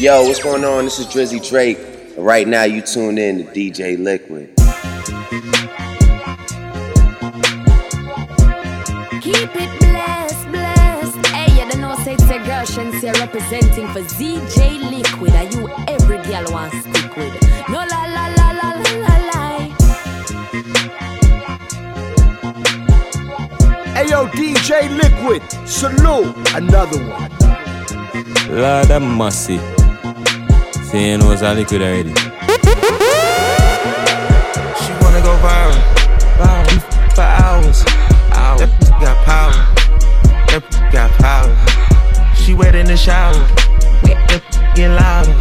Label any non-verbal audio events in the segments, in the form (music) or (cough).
Yo, what's going on? This is Drizzy Drake. Right now, you tune in to DJ Liquid. Keep it blessed, blessed. Hey, you don't know, say it's a girl, Shensia representing for ZJ Liquid. Are you every girl want stick with? No, la, la, la, la, la, la, la. Hey yo, DJ Liquid, salute another one. Lord have mercy. Know it's all liquid already. She wanna go viral, viral for hours. hours. That got power, that got power. She wet in the shower, that get louder,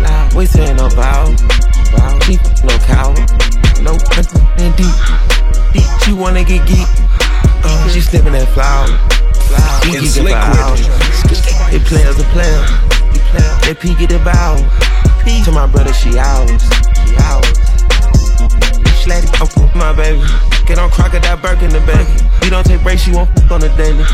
loud. We saying no vow. She no coward, no deep, deep. She wanna get geek, uh, she sniffing that flower, flower. We It's geeking for liquid. hours. They players a player, they peek the bow. To my brother, she ours, she ours. Slatty, I'm f- my baby. Get on crocodile Burke in the baby. We don't take breaks, she won't f- on the daily.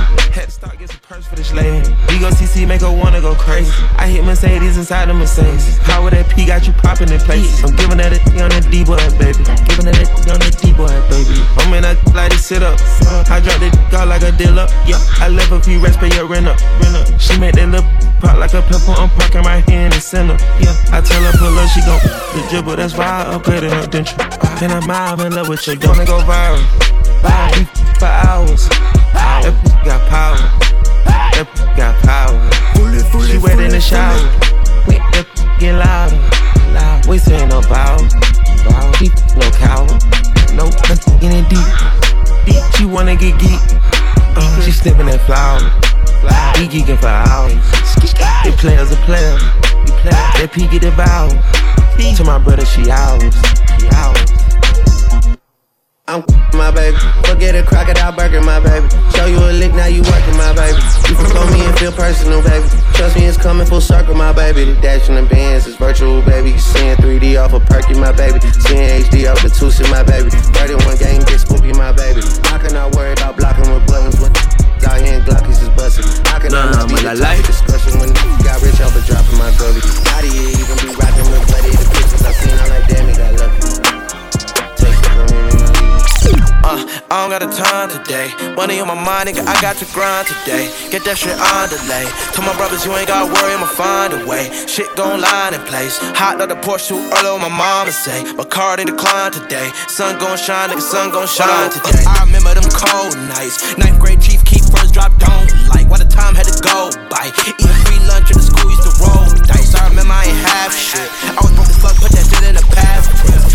Purse for this lady. We go CC, make her wanna go crazy. I hit Mercedes inside the Mercedes. How would that P got you popping in places? I'm giving that a D on that D boy, baby. Giving that a D on that D boy, baby. I'm in that like to sit up. I drop that out like a dealer. Yeah, I left a few rest, pay your rent up. She make that little pop like a pepper. I'm parking right here in the center. Yeah, I tell her pull up, she gon' the dribble. That's why I upgraded her denture. Can I mob in love with you? Wanna go viral? Viral for hours. That got power. That p- got power. She wet in the shower. That p- get louder. Loud. We saying no bow. Bow. She no coward. No in it deep. Deep. She wanna get geek. Uh, she sniffing that flower. We geeking for hours. They players a player. They peek at the bow. To my brother, she ours. She ours. I'm my baby. Forget a crocodile burger, my baby. Show you a lick, now you working, my baby. You can call me and feel personal, baby. Trust me, it's coming full circle, my baby. The dash in the bands is virtual, baby. You seeing 3D off of Perky, my baby. Seeing HD off the Tucson, my baby. 31 game, get spooky, my baby. How can I worry about blocking with buttons when out here and Glockies is busting? How can I not be the topic discussion when you got rich off of dropping my gully? How do you even be rocking with bloody the pictures I seen? I'm like, damn it, I love you. Uh, I don't got a time today. Money on my mind, nigga, I got to grind today. Get that shit on delay. Tell my brothers you ain't got to worry, I'ma find a way. Shit gon' line in place. Hot out the Porsche too early, what my mama say. My car they decline today. Sun gon' shine, nigga, sun gon' shine today. I remember them cold nights. Ninth grade chief keep first drop don't like. Why the time had to go by. Eating free lunch in the school used to roll the dice. I remember I ain't have shit. I was broke as fuck, put that shit in the past.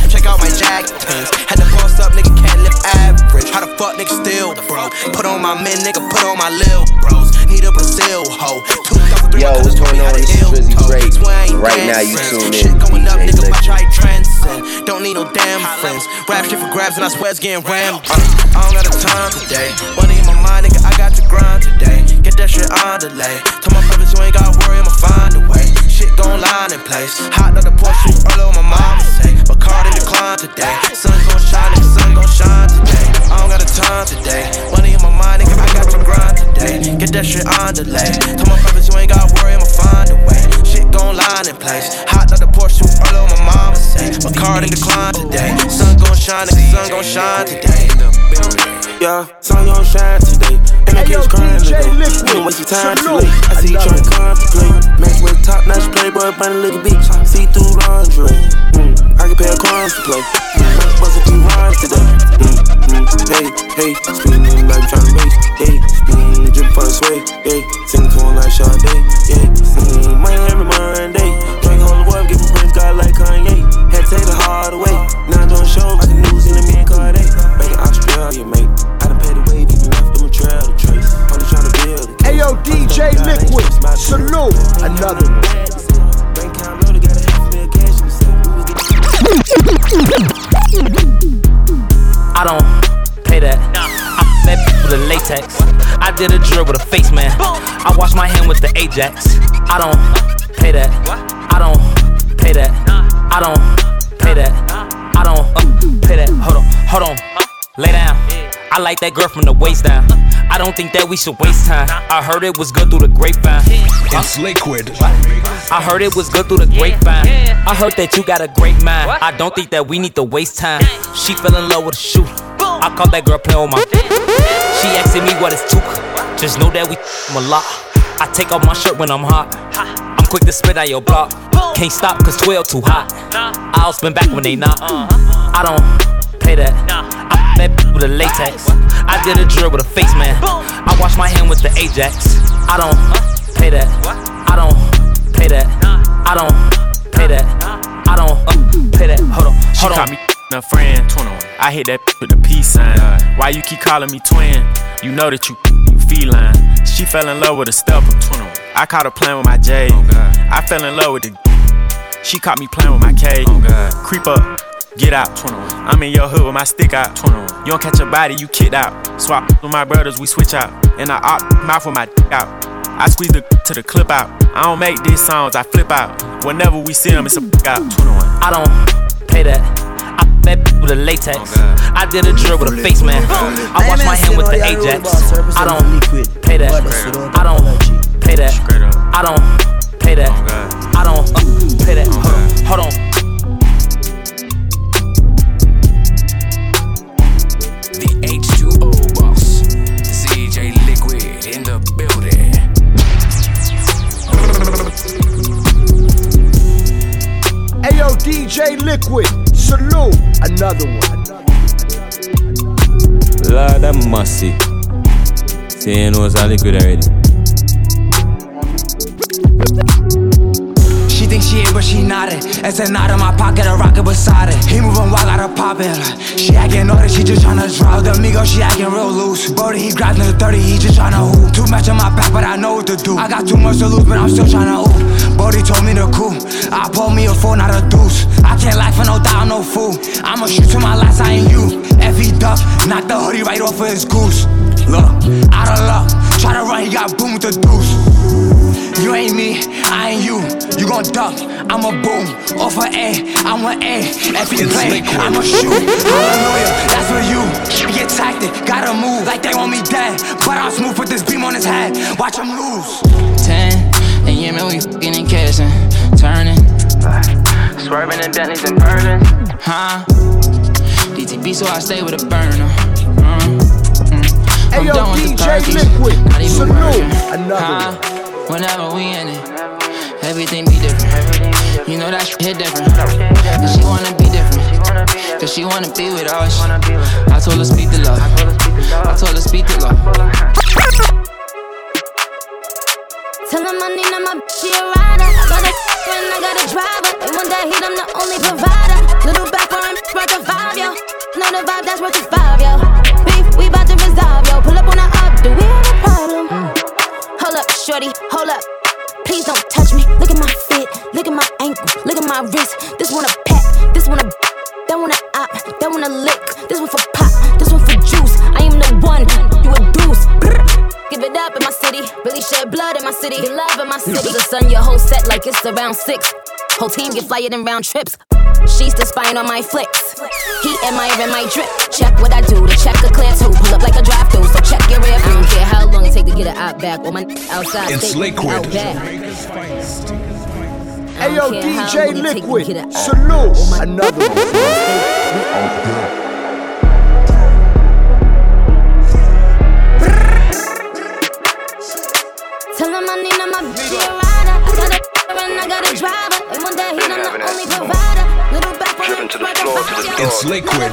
Check out my jack pins. Had to boss up, nigga can't live average. How the fuck nigga still broke? Put on my men, nigga, put on my lil bros. Need a Brazil hoe. 2003, Yo, what's going on? This is ill Drizzy. Drake. Swear I Right now, you tune in going up, nigga, watch how transcend. Don't need no damn friends. Rap shit for grabs and I swear it's getting rammed. Uh, I don't got the time today. Money in my mind, nigga, I got to grind today. Get that shit on delay. Tell my brothers you ain't gotta worry, I'ma find a way. Shit gon' line in place. Hot out the Porsche, early what my mama say. But car in decline today. Sun gon' shine, nigga, sun gon' shine today. I don't got the time today. Money in my mind, nigga, I got to grind today. Get that shit on delay. Tell my brothers you ain't gotta worry, I'ma find a way. Shit gon' line in place. Hot out the Porsche, early what my mama say. In decline today. Sun gon' shine, nigga, sun gon' shine today. Yeah, sun gon' shine today. And the kids crying today. Don't waste your time too late. I see you Another to contemplate. Max with top notch playboy, bunny look at beach. See through lingerie. Mm, I can pay a crimes to play. Mm, bust a few rhymes today. Mm, mm, hey, hey, spinning like tryna race. Hey, spin, drip for the sway. Hey, sing to him like Sade. Yeah, mm, money every Monday. Drink on the web, give Prince God like Kanye. Had to take the hard away. Now I'm doing shows like the news in the man card. Back in Australia, mate. Build a Hey yo, DJ Liquid, salute another one. Bank account loaded, got a half a million cash in the safe. We was getting I don't pay that. I met people the latex. I did a drill with a face man. I wash my hand with the Ajax. I don't pay that. I don't pay that. I don't pay that. I don't uh, pay that. Hold on, hold on. Lay down. I like that girl from the waist down. I don't think that we should waste time. I heard it was good through the grapevine. It's liquid. I heard it was good through the grapevine. I heard that you got a great mind. I don't think that we need to waste time. She fell in love with a shooter. I caught that girl playing with my. She asking me what it's to. Just know that we a lot. I take off my shirt when I'm hot. I'm quick to spit on your block. Can't stop cause 12 too hot. I'll spin back when they not. I don't pay that. I that with a latex. I did a drill with a face man. I wash my hand with the Ajax. I don't pay that. I don't pay that. I don't pay that. I don't uh, pay that. Hold on, She hold call on. me a friend. 21. I hit that with the peace sign. Why you keep calling me twin? You know that you you feline. She fell in love with a stepper. I caught her playing with my J. I fell in love with the. She caught me playing with my K. Creep up, get out. I'm in your hood with my stick out. You don't catch a body, you kicked out. Swap with my brothers, we switch out. And I op mouth with my dick out. I squeeze the to the clip out. I don't make these songs, I flip out. Whenever we see them, it's a out. I don't pay that. I that with a latex. Oh, I did a drill with a face man. I wash my hand with the Ajax. I don't pay that. I don't pay that. I don't pay that. I don't pay that. Hold on, Ayo, DJ Liquid. Salute. Another one. Lord have mercy. Know it's all liquid already. She it, but she it. It's a knot in my pocket, a rocket beside it. He moving wild, gotta pop it. She acting naughty, she just tryna draw. The amigo, she acting real loose. Brody, he grabbed the 30, he just tryna hoop. Too much on my back, but I know what to do. I got too much to lose, but I'm still tryna hoop. Brody told me to cool. I pulled me a four, not a deuce. I can't lie for no doubt, no fool. I'ma shoot to my last, I ain't you. Effie duck, knock the hoodie right off of his goose. Look, out of luck. Try to run, he got boom with the deuce. You ain't me, I ain't you. You gon' duck, I'm a boom. Off a A, I'm a A. If you play, I'ma shoot. Hallelujah, that's for you. Get tactic, gotta move like they want me dead. But I'm smooth with this beam on his head. Watch him lose. Ten, and yeah, man, we fing and cashing, turning. Swerving in Bentleys and burners. Huh? DTB, so I stay with a burner. I'm Ayo, done with the DJ Perkies, Liquid. not even Salute. Another Huh? Whenever we in it, everything be different. You know that shit hit different. And she wanna be different. Cause she wanna be with us. I told her speak the love. I told her speak the love. Tell him I need my bitch, she a rider. I got a (laughs) friend, I got a driver. And one day he I'm the only provider. Little back for him, worth a (laughs) five, yo. Know the vibe, that's worth a five, yo. Up the up, do we have a problem? Mm. Hold up, shorty, hold up. Please don't touch me. Look at my feet, look at my ankle, look at my wrist. This one a pack, this one a that one a op, that one a lick. This one for pop, this one for juice. I am the one, you a deuce. Brr. Give it up in my city, really shed blood in my city. Get love in my city. The sun, your whole set like it's around six. Whole team get flyer than round trips. She's still spying on my flicks. He admiring my drip. Check what I do to check a clear too. Pull up like a drive through, so check your rear view. I don't care how long it take to get it out back. Or my outside. It's stay liquid. Out back. I Ayo, don't care how DJ long it take to Liquid. get it out. Salute. Another one. Tell him I need my bitch, she a rider. I got a (laughs) and I got a driver. And one day he I'm the only provider. Little back for him, like a five, yo. It's liquid.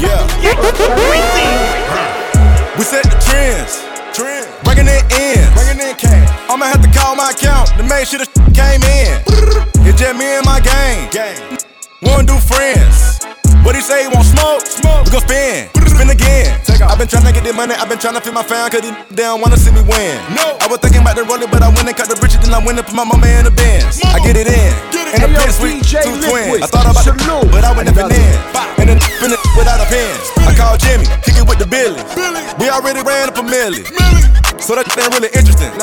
Yeah. We set the trends. Trend. Bringing it in. Bringing in cash. I'ma have to call my account to make sure the came in. It's just me and my gang. gang. Wanna do friends. What he say he want smoke? Smoke. We gon' spin. Spin again. I've been tryna get the money. I've been tryna feed my fam cause they don't wanna see me win. No. I was thinking about the rolling, but I went and cut the bridges. Then I went and put my mama in the Benz. I get it in. And the Ayo, pin sweet DJ two twins. I thought about it, but I went never Another in. And then finish without a pen. I called Jimmy, kick it with the Billy. We already ran up a milli. So that ain't really interesting.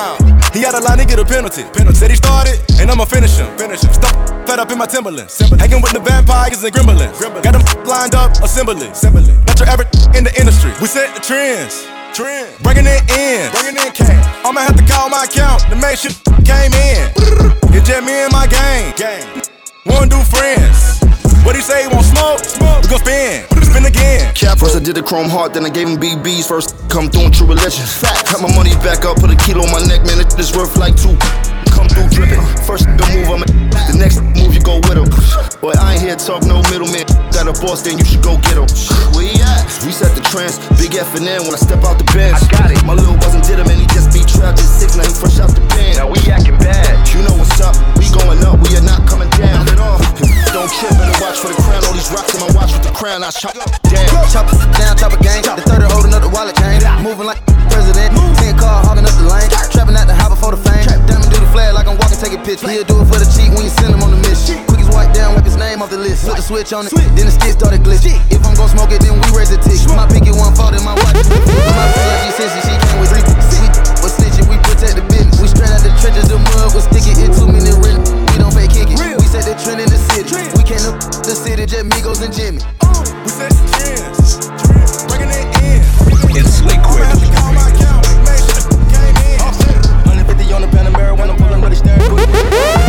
He had a line he get a penalty. penalty. Said he started, and I'ma finish him. Finish him. Stop fed up in my Timberlands. Hanging with the vampires and gremlins. Got them (laughs) lined up, assembly. assembly. Got your average (laughs) in the industry. We set the trends. Trend. Bringing it in. Bringing it in cash. I'ma have to call my account to make sure (laughs) came in. It's just me and my gang. gang. One do friends. What he say, he won't smoke? smoke. We gon' spin, spin again. Cap first, I did the chrome heart, then I gave him BBs. First, come through true religion. Fact. Cut my money back up, put a kilo on my neck, man. It is worth like two. Come through dripping. First, move, I'm (laughs) The next move, you go with him. Boy, I ain't here to talk no middleman. Got a boss, then you should go get him. Where he at? Reset the trance. Big F and N when I step out the bench. I got it. My little wasn't did him, and he just be trapped. Just six, now he fresh out the pen. Now we acting bad. You know what's up. We going up, we are not coming down at all. Don't trip, better watch for the crown. All these rocks in my watch with the crown. I chop down. Chop down, chop a gang. The 30 holding up the wallet chain. Moving like president. Ten car hogging up the lane. Trapping out the high before the fame. Trap diamond do the flag like I'm walking, take a picture. He'll do it for the cheat when you send him on the mission. Quick as white down, wipe his name off the list. Put the switch on it, then the skid started glitch. If I'm gon' smoke it, then we raise the tick. My pinky one fault in my watch. My friend like G she came with three. We was snitching, we protect the business. We straight out the trenches, the mud was sticky. It two minute rent. We don't pay kick it. We set the trend in the city. We can't up the city, just Migos and Jimmy. Uh, we set the trends. Pulling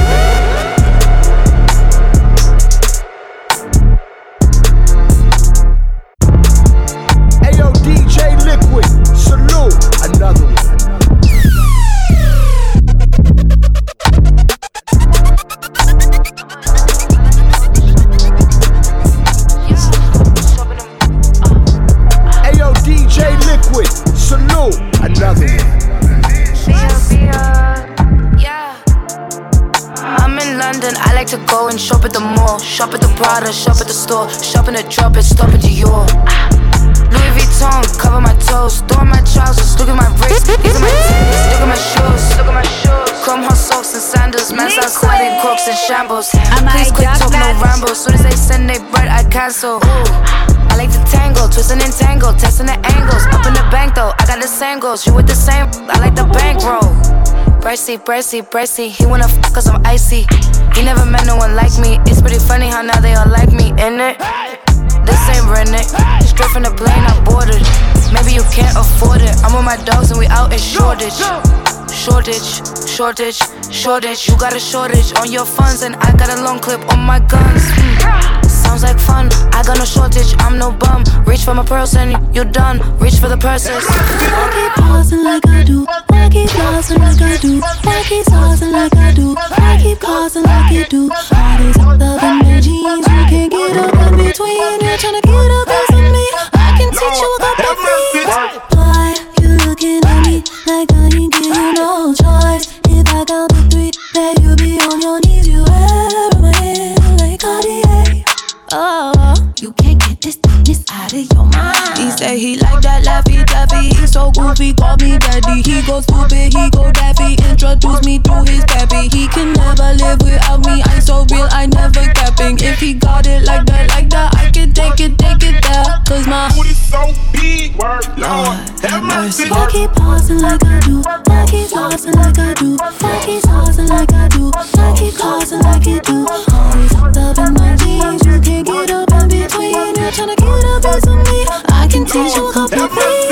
Bracy, bracy. He wanna fuck cause I'm icy. He never met no one like me. It's pretty funny how now they all like me, in it? This ain't rented. Straight from the plane, I boarded. Maybe you can't afford it. I'm with my dogs and we out in shortage. Shortage, shortage, shortage. You got a shortage on your funds and I got a long clip on my guns. Hmm. Sounds like fun. I got no shortage. I'm no bum. Reach for my person, you're done. Reach for the purses. I keep pausing like I do. I keep pausing like I do. I keep pausing like I do. I keep causing like you do. All these up in my jeans, you can't get up in between. You're trying to get up in me. I can teach you a couple things. He call me daddy. He go stupid, he go daffy. Introduce me to his pappy. He can never live without me. I'm so real, I never capping. If he got it like that, like that, I can take it, take it there. Cause my booty so big, word, Lord, have mercy. I keep pausing like I do. I keep pausing like I do. I keep pausing like I do. I keep causing like you do. Always up in my jeans. You can't get up in between. You're trying to get up into me. I can teach you a couple things.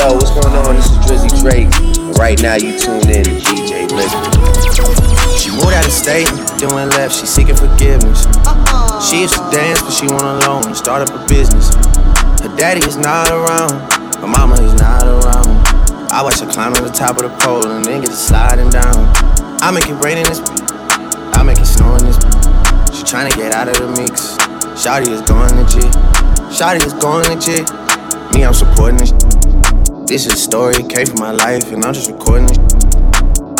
Yo, what's going on? This is Drizzy Drake. Right now, you tuned in to DJ Liquid. She moved out of state, went left, she seeking forgiveness. Uh-uh. She used to dance, but she went alone and start up a business. Her daddy is not around, her mama is not around. I watch her climb to the top of the pole and then get to sliding down. I make it rain in this, I make it snow in this. She trying to get out of the mix. Shawty is going legit. Shawty is going legit. Me, I'm supporting this. This is a story, came from my life, and I'm just recording it.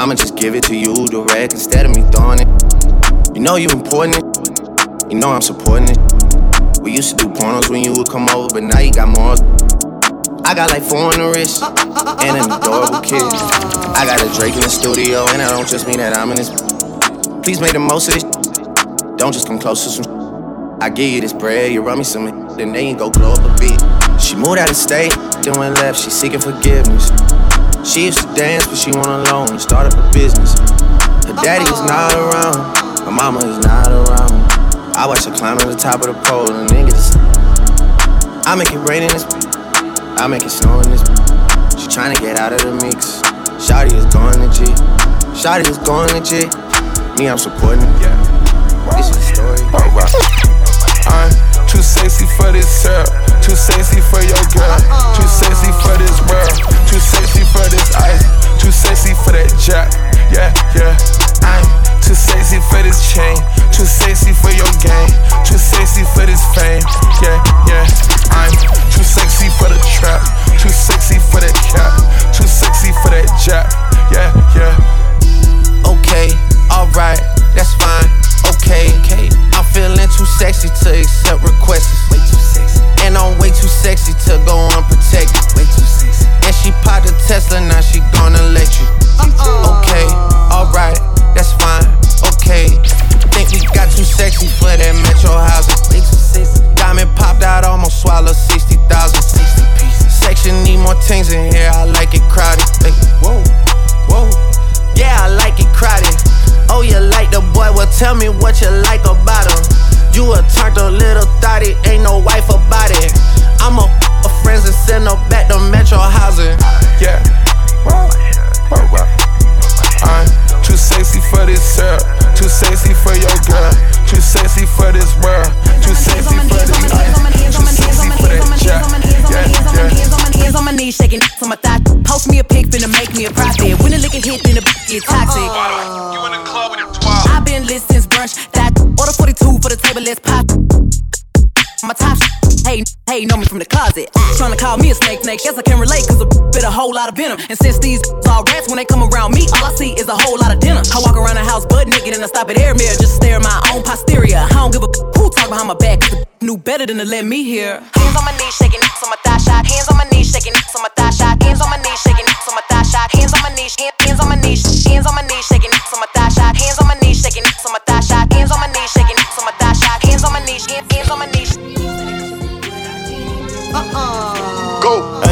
I'ma just give it to you direct instead of me throwing it. You know you important it. You know I'm supporting it. We used to do pornos when you would come over, but now you got more. I got like four on the wrist and an adorable kid. I got a Drake in the studio, and I don't just mean that I'm in this. Please make the most of this. Don't just come close to some. I give you this bread, you run me some, then they ain't go glow up a bit. She moved out of state, then went left, she seeking forgiveness. She used to dance, but she went alone start up a business. Her daddy is not around, her mama is not around. I watch her climb to the top of the pole and niggas. I make it rain in this, I make it snow in this. She trying to get out of the mix. Shotty is going legit. Shotty is going legit. Me, I'm supporting. Yeah. This is story. I'm too sexy for this syrup. Too sexy for your girl. Too sexy for this world. Too sexy for this ice. Too sexy for that jack. Yeah, yeah. I'm too sexy for this chain. Too sexy for your game. Too sexy for this fame. Yeah, yeah. I'm too sexy for the trap. Too sexy for that cap. Too sexy for that jack. Yeah, yeah. Okay, alright, that's fine. Okay, feeling too sexy to accept requests. Way too sexy. And I'm way too sexy to go unprotected. Way too sexy. And she popped a Tesla, now she gonna let you. Okay, alright, that's fine. Okay. Think we got too sexy for that metro housing. Way too sexy. Diamond popped out, almost swallowed 60,000. 60 pieces. Section need more things in here, I like it crowded. Hey, whoa, whoa. Yeah, I like it crowded. Oh, you like the boy? Well, tell me what you like about him. You a a little thotty, ain't no wife about it. I'm a f- friends and send her back to Metro housing. Yeah. I'm too sexy for this syrup. Too sexy for your girl. Too sexy for this world. Too sexy for this ice. Too sexy for that jack. Yeah, yeah. Hands on my hands on my knees, shaking on my thigh. Post me a pic, finna make me a profit. When the liquor hit, then the get toxic. You in the club with your I've been lit since brunch. That order 42 for the table, let's pop. My top sh- hey, hey, know me from the closet. Tryna call me a snake, snake. Guess I can relate, cause a bit a whole lot of venom. And since these all rats, when they come around me, all I see is a whole lot of dinner. I walk around the house butt naked and I stop at air mirror just to stare at my own posterior. I don't give a who talk behind my back, cause knew better than to let me hear. Hands on my knees, shaking on my thigh shot. Hands on my knees, shaking on my thigh shot. Hands on my knees, shaking on my thigh shot. Hands on my knees, hands on my knees, hands on my knees,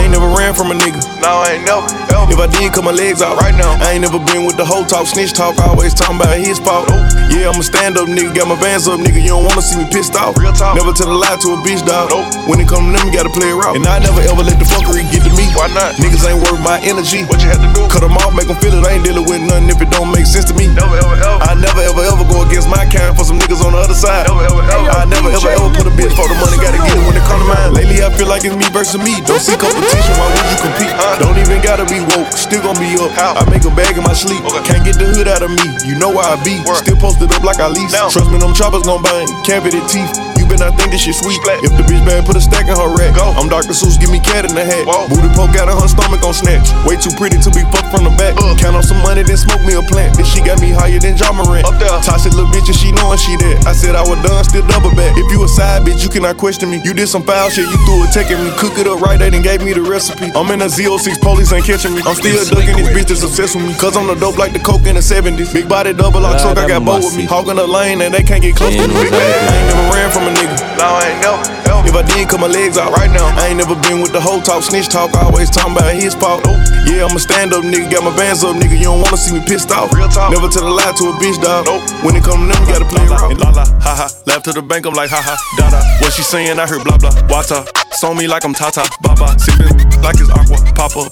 ain't never ran from a nigga. No, I ain't never. If I did, cut my legs out right now. I ain't never been with the whole talk, snitch talk, always talking about his fault. Yeah, I'm a stand up nigga, got my bands up, nigga. You don't wanna see me pissed off. Real talk. Never tell a lie to a bitch, dog. Nope. When it come to them, you gotta play it out. And I never ever let the fuckery get. Why not? Niggas ain't worth my energy. What you had to do? Cut them off, make them feel it. I ain't dealing with nothing if it don't make sense to me. Never ever ever. I never ever ever go against my kind for some niggas on the other side. Never ever ever. I never ever ever put a bitch for the money, gotta get it when it come to mine. Lately, I feel like it's me versus me. Don't see competition, why would you compete? Don't even gotta be woke, still gonna be up. I make a bag in my sleep. Can't get the hood out of me, you know where I be. Still posted up like I lease. Trust me, them choppers gon' bang. Cavity teeth. Better not think this shit sweet. If the bitch bad, put a stack in her rack. I'm Dr. Seuss, give me cat in the hat. Booty poke out of her stomach on snatch. Way too pretty to be fucked from the back. Count on some money, then smoke me a plant. Then she got me higher than Ja Morant. Up there. Toxic little bitch and she knowin' she that. I said I was done, still double back. If you a side bitch, you cannot question me. You did some foul shit, you threw a tech at me. Cook it up right, they done gave me the recipe. I'm in a Z06, police ain't catching me. I'm still ducking these bitches obsessed with me. Cause I'm the dope like the coke in the 70s. Big body double lock truck, I got both with me. Hawking the lane and they can't get close to me. big. I ain't never ran from a nigga. No, I ain't never. If I did, cut my legs out right now. I ain't never been with the whole talk, snitch talk, always talking about his fault. Yeah, I'm a stand up nigga, got my bands up, nigga. You don't wanna see me pissed off. Real talk. Never tell a lie to a bitch, dog. Nope. When it come to them, you gotta play around. La la, ha ha. Left to the bank, I'm like, ha ha, da da. What she saying, I heard blah blah. Water. Saw me like I'm Tata, Baba. Sipping like it's aqua, papa.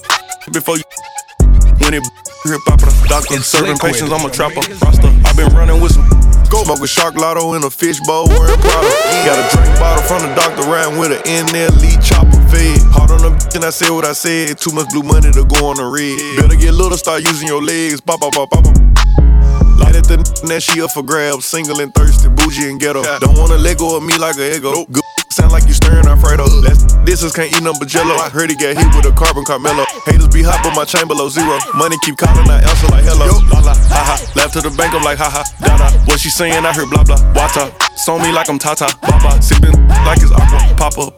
Before you. When it hip opera, doctor. Serving patients, I'm a trapper. Rasta. i been running with some. Go smoke a shark lotto in a fishbowl wearing Prada. Got a drink bottle from the doctor riding with an NLE chopper fed. Hard on the bitch and I said what I said. Too much blue money to go on the red. Better get little, start using your legs. Pop, pop, pop, pop. Light at the n- that she up for grabs. Single and thirsty, bougie and ghetto. Don't wanna let go of me like a ego. Good (laughs) sound like you stirring Alfredo. That's this is can't eat nothing but jello. Heard he got hit with a carbon Carmelo. Haters be hot, but my chain below zero. Money keep calling, I answer like hello. La la, ha ha. Left to the bank, I'm like ha ha. Da da. What she saying, I heard blah blah. Water. Saw me like I'm Tata. Baba. Sipping like it's aqua. Pop up.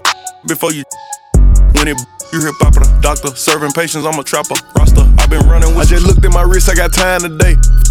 Before you. (laughs) When it (laughs) You hear Papa, doctor, serving patients, I'm a trapper, roster. i been running with I just looked at my wrist, I got time today.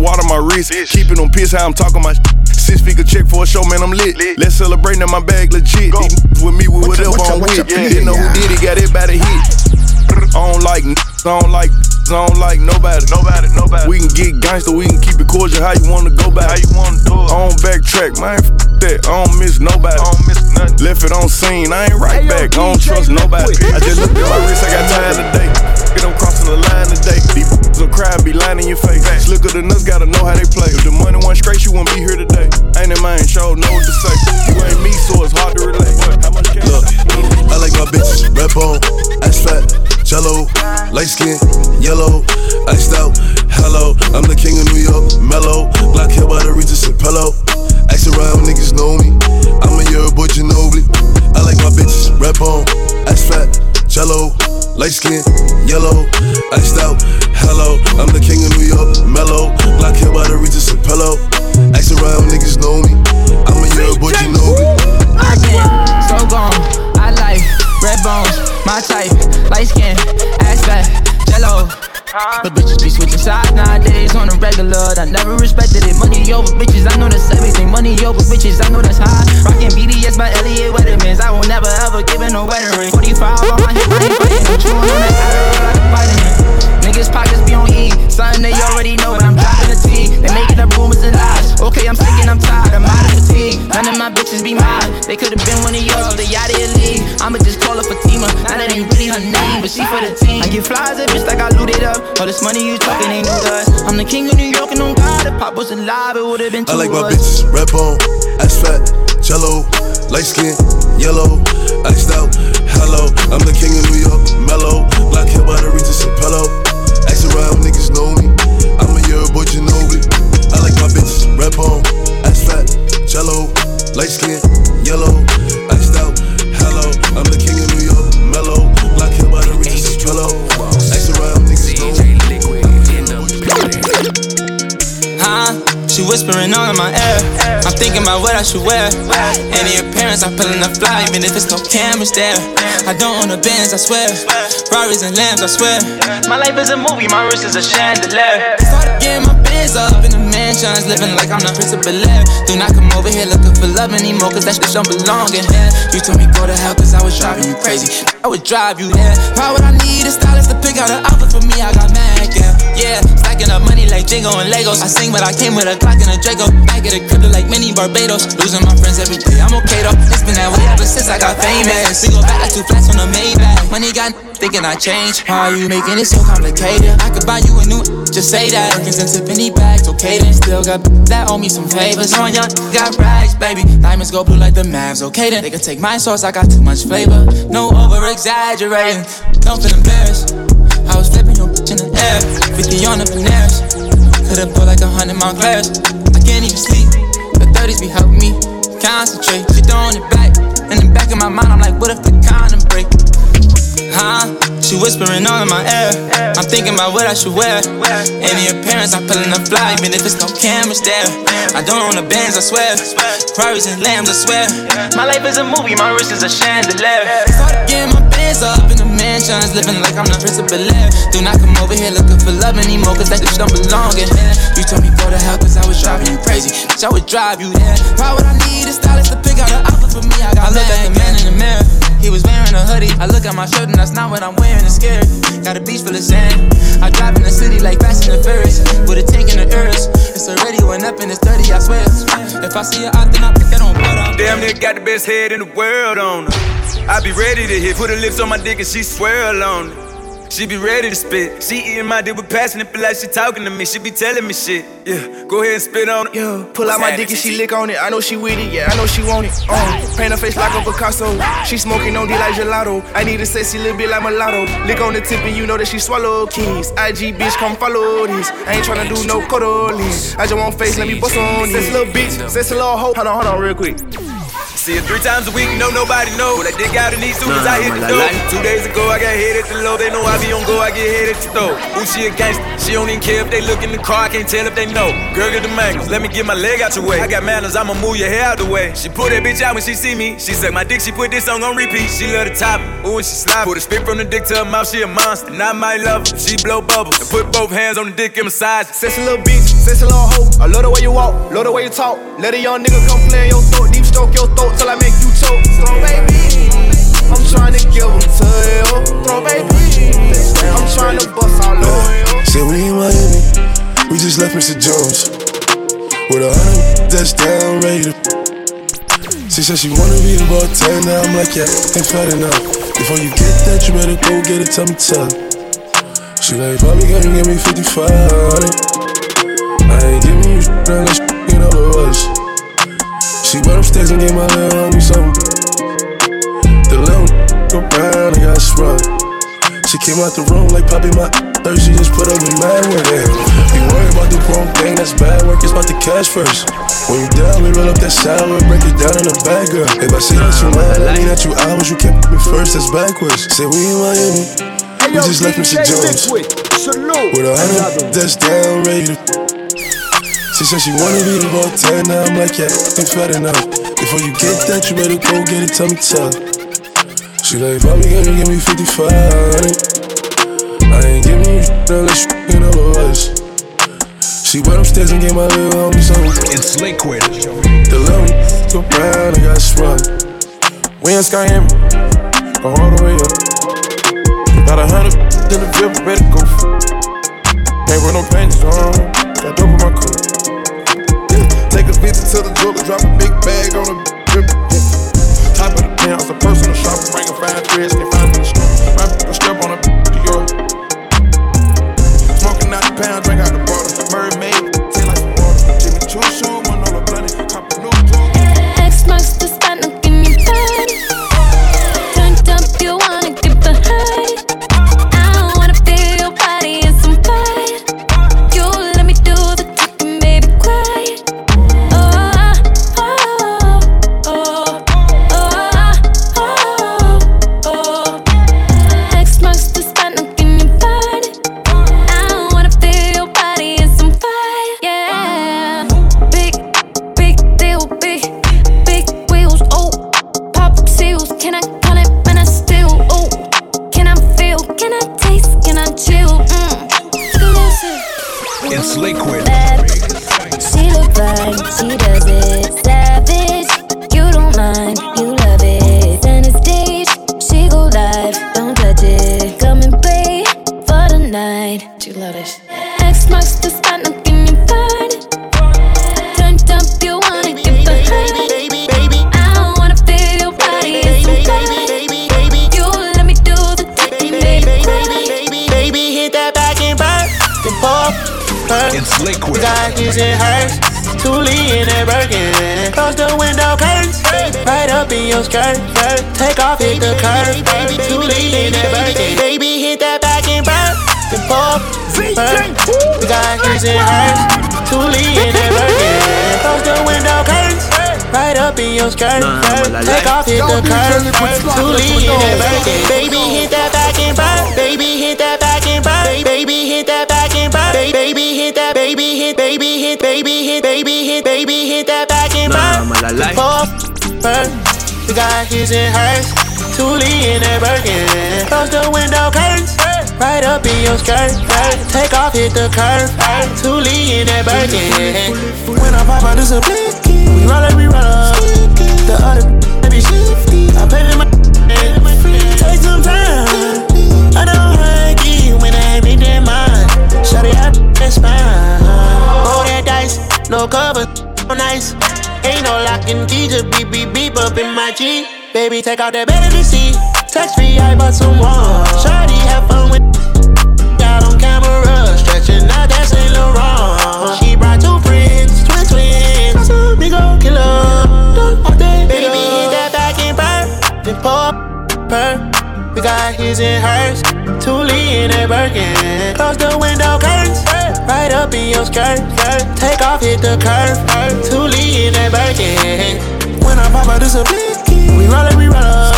water my wrist. Keeping them pissed how I'm talking my Six figure check for a show, man, I'm lit. Let's celebrate now, my bag legit. These niggas with me with whatever I'm with. Didn't know who did it, got it by the hit. I don't like n- I don't like I don't like nobody. Nobody, nobody. We can get gangster, we can keep it cordial. How you wanna go back? How you wanna do it? I don't backtrack, man. F that. I don't miss nobody. I don't miss nothing. Left it on scene, I ain't right back. I don't trust nobody. I just looked at my wrist, I got (laughs) time today. Get them crossing the line today. These will cry and be lying in your face. Slicker than us, gotta know how they play. If the money went straight, you wouldn't be here today. Ain't it man, show know what to say. You ain't me, so it's hard to relate. How much cash? Look, I like my bitches, red bone, ass fat, jello, light skin, yellow, iced out, hello. I'm the king of New York, mellow, black hair by the Regis and pillow. Ask around, niggas know me. I'm a year boy Ginobili. I like my bitches, red bone, ass fat, jello, light skin, yellow, iced out, hello. I'm the king of New York, mellow, black hair by the Regis and pillow. Ask around, niggas know me. I'm a year boy Ginobili. I been so gone. I like red bones, my type, light skin, ass fat, jello. But bitches be switching sides nowadays on a regular. I never respected it. Money over bitches, I know that's everything. Money over bitches, I know that's high. Rockin' BDS by Elliot Weathermans. I will never ever give in no wedding ring. 45 on my hip, I ain't fighting. I'm on that Adderall like a. Niggas pockets be on E. Something they already know, but I'm dropping the T. They making up rumors and lies. Okay, I'm sick and I'm tired. I'm out of fatigue. None of my bitches be mine. They could've been one of yours, they out of your league. I'ma just call her Fatima. Now that ain't really her name, but she for the team. I get flies at bitch like I looted up. All this money you talking ain't no dust. I'm the king of New York and on God. If Pop was alive, it would've been too much. I like my bitches, red bone, ass fat, jello, light skin, yellow, iced out, hello. I'm the king of New York, mellow, black hair by the Regis and pillow. Ask around, niggas know me. I'm a year boy Ginobili. I like my bitches, red bone, ass fat, jello, light skin, yellow, iced out, hello. I'm the king of New York, mellow, black hair by the Regis and pillow. Ask around, niggas know me. Huh? She whispering all in my ear. I'm thinking about what I should wear. Any appearance, I'm pulling a fly, even if it's no cameras there. I don't own a Benz, I swear. Ferraris and lambs, I swear. My life is a movie, my wrist is a chandelier. Started getting my up mansions, living like I'm the Prince of Bel Air. Do not come over here looking for love anymore, cause that shit don't belong in here. You told me go to hell, cause I was driving you crazy. I would drive you there. Why would I need a stylist to pick out an outfit for me? I got mad, yeah. Yeah, stacking up money like Jingo and Legos. I sing, but I came with a Glock and a Draco. I get a crypto like mini Barbados. Losing my friends every day, I'm okay though. It's been that way ever since I got famous. We go back like two flats on the Maybach. Money got thinking I changed. Are you making it so complicated? I could buy you a new, just say that. Working since Tiffany bags, okay then. Still got that owe me some favors. Knowing young got rags, baby. Diamonds go blue like the Mavs, okay then. They can take my sauce, I got too much flavor. No over exaggerating. Don't feel embarrassed. In the air. 50 on the Panerais. Could've put like a hundred Monclers. I can't even sleep. The 30s be helping me concentrate. She throwing it back. In the back of my mind, I'm like, what if the condom break? Huh? She whispering all in my ear. I'm thinking about what I should wear. Any appearance, I'm pulling a fly, even if it's no cameras there. I don't own the bands, I swear. Ferraris and lambs, I swear. My life is a movie, my wrist is a chandelier. Started getting my up in the mansions, living like I'm the Air. Do not come over here looking for love anymore, cause that shit don't belong in here. You told me go to hell, cause I was driving you crazy. Bitch, I would drive you there. Why would I need a stylist to pick out an outfit for me? I got I look at the man in the mirror. He was wearing a hoodie. I look at my shirt and that's not what I'm wearing. It's scary. Got a beach full of sand. I drive in the city like Fast and the Furious with a tank in the earth. It's already went up and it's 30, I swear. If I see her out, then I pick that on butt on. Damn nigga got the best head in the world on her. I be ready to hit. Put her lips on my dick and she swirl on it. She be ready to spit. She eating my dick with passion, it feel like she talking to me. She be telling me shit. Yeah, go ahead and spit on it. Yeah, pull out my dick and she lick on it. I know she with it, yeah, I know she want it. Uh, paint her face like a Picasso. She smoking on D like gelato. I need a sexy little bit like mulatto. Lick on the tip and you know that she swallow keys. IG bitch, come follow this. I ain't tryna do no cuddling. I just want face, let me bust on this. little bitch, sexy little hoe. Hold on, hold on, real quick. See it three times a week, no nobody know. That dig out in these soon as I hit the door. Two days ago, I got hit at the low. They know I be on go, I get hit at the store. Who she a gangster? She don't even care if they look in the car, I can't tell if they know. Girl, get the mangoes, let me get my leg out your way. I got manners, I'ma move your hair out the way. She pull that bitch out when she see me. She suck my dick, she put this song on repeat. She love the top, ooh, and she slide. Put a spit from the dick to her mouth, she a monster. And I might love her, she blow bubbles. And put both hands on the dick and massage. Sexy little bitch, sexy little hoe. I love the way you walk, love the way you talk. Let a young nigga come play in your throat, deep stroke your throat till I make you choke. Throw baby, I'm trying to give them to you. Throw baby, I'm trying to bust all over you. Say we in Miami, we just left Mr. Jones with a hundred that's down, ready to. She said she wanna be about 10 now. I'm like, yeah, ain't fat enough. Before you get that, you better go get it, tell me tell. She like, probably gonna give me 55. I ain't giving you shit unless you know the us. She went upstairs and gave my little homie something. The little go round, I got sprung. She came out the room like popping my third. She just put up with mad work. You worry about the wrong thing, that's bad work. It's about the cash first. When you down, we roll up that sour, break it down in the bag, girl. If I see that you mad, I mean that you hours, you can't me first. That's backwards. Say we in Miami, we just left Mr. Jones with a hundred that's down, ready to. She said she wanna be about 10, now I'm like, yeah, ain't fat enough. Before you get that, you better go get it, tell me tell. She like, probably gonna give me 55. I ain't giving you shit unless you know the us. She went upstairs and gave my little homie something. It's liquid. The little go round, I got sprung. We in Skyhaven, go all the way up. Got a hundred in the ready to go. Ain't with no panties on, got dope in my coat. Take a visit to the jeweler, drop a big bag on a drip. Top of the penthouse, a personal shopper, bring a fine threads, We got his and hers. Toolie in that Birkin. Close the window curtains. Right up in your skirt. Take off, hit the curve. Toolie in that Birkin. Baby, hit that back and burn. Then pop, burn. We got his and hers. Toolie in that Birkin. Close the window curtains. Right up in your skirt. Take off, hit the curve. Toolie in that Birkin. Baby, hit that back and burn. Baby, hit that back and burn. Baby, hit that back and burn. Baby, hit We got his and hers. Toolie in that Birkin. Close the window curtains. Right up in your skirt. Take off, hit the curve. Toolie in that Birkin. When I pop out, this a blicky. We roll it, we roll up. The other (laughs) baby I pay them my Take some time. I don't when I that mind. Shut it up, that's fine. Roll that dice, no cover, no nice. Ain't no locking key, just beep, beep, beep up in my G. Baby, take out that baby seat. Text-free, I bought some more. Shawty, have fun with. Got on camera, stretching out that Saint Laurent. She brought two friends, twin twins. Amigo killer. Baby, hit that back and burn. Then pour per. We got his and hers. Toolie in a Birkin. Close the window curtains. Right up in your skirt. Take off, hit the curve. Toolie in that Birkin. When I pop out, this a big We rollin', we roll up.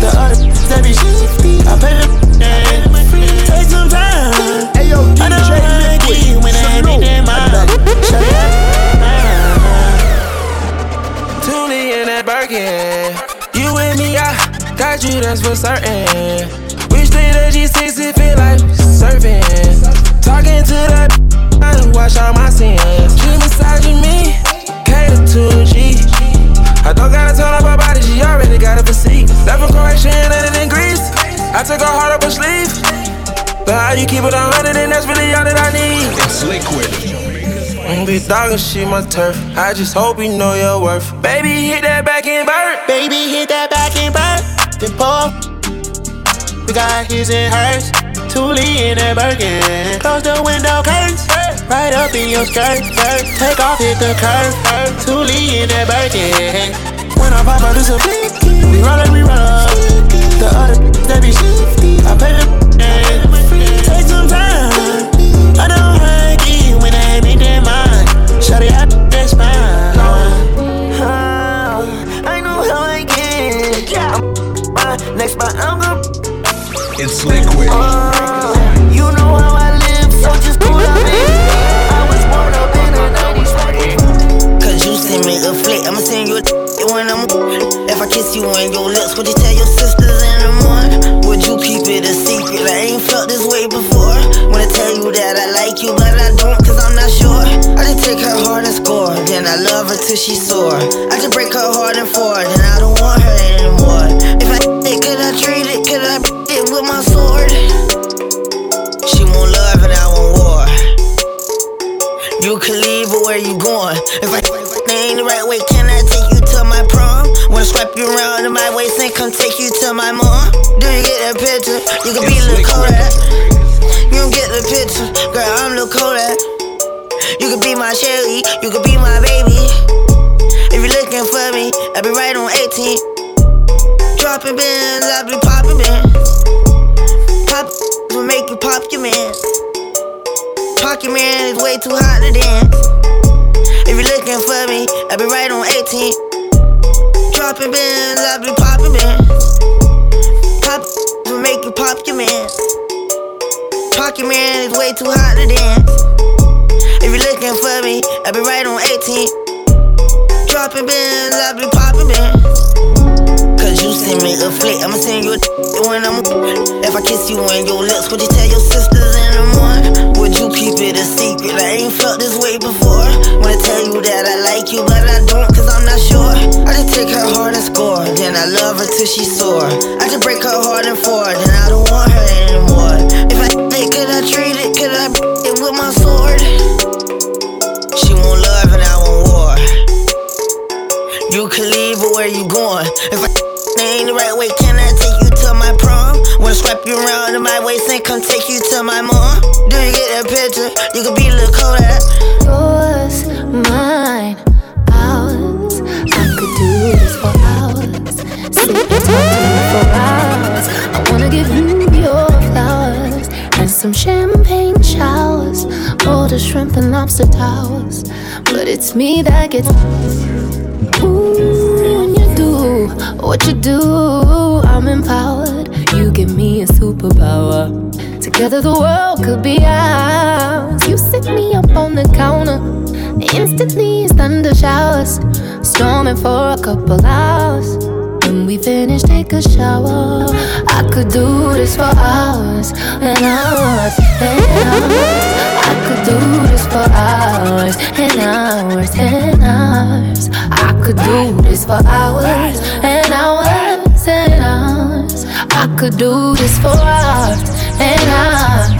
The other (laughs) that be shifty. I pay the (laughs) Take some time. Hey yo, I know DJ I Liquid, when I ain't in. Shut up. Tune in that Birkin. You and me, I got you, that's for certain. We straight at G6, it feel like surfing. Talking to that, I done wash all my sins. She massaging me, cater to a G. I don't gotta tell her about body, she already got a physique. Left from Croatia and landed in Greece. I took her heart up her sleeve. But how you keep it a hundred, and that's really all that I need. It's liquid. Big dog and shit my turf. I just hope you know your worth. Baby, hit that back and burn. Baby, hit that back and burn. Then pour. We got his and hers. Toolie in that Birkin. Close the window curtains. Right up in your skirt. Take off, hit the curve. Toolie in that Birkin. When I pop out, it's a big We roll it, we roll up. The other that be shifty. I pay the Take some time. I don't hurt you when I ain't. Shut it up, that's fine. I know how I get. I'm next, but I'm gonna It's liquid. you do this for hours and hours and hours. I could do this for hours and hours.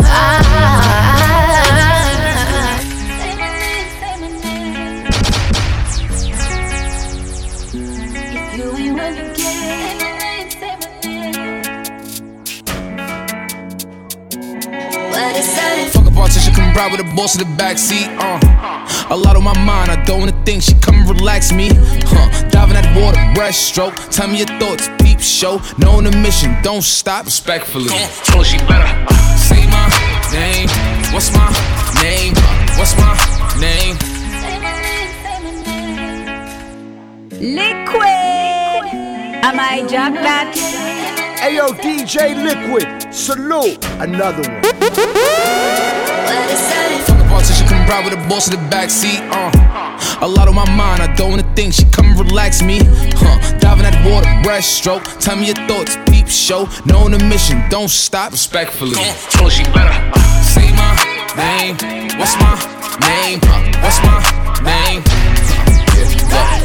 Fuck a politician, come ride with the boss in the backseat. Uh. A lot on my mind, I don't wanna think. She come and relax me. Huh. Diving that water, breaststroke. Tell me your thoughts, peep show. Knowing the mission, don't stop. Respectfully. So she better. Say my name. What's my name? What's my name? Liquid. Am I jack that? Ayo, DJ Liquid, salute another one. Ride with the boss in the backseat. Uh. A lot on my mind, I don't wanna think. She come and relax me. Huh. Diving that water, breaststroke. Tell me your thoughts, peep show. Knowing the mission, don't stop. Respectfully. So she better. Say my name. What's my name? What's my name? Yeah.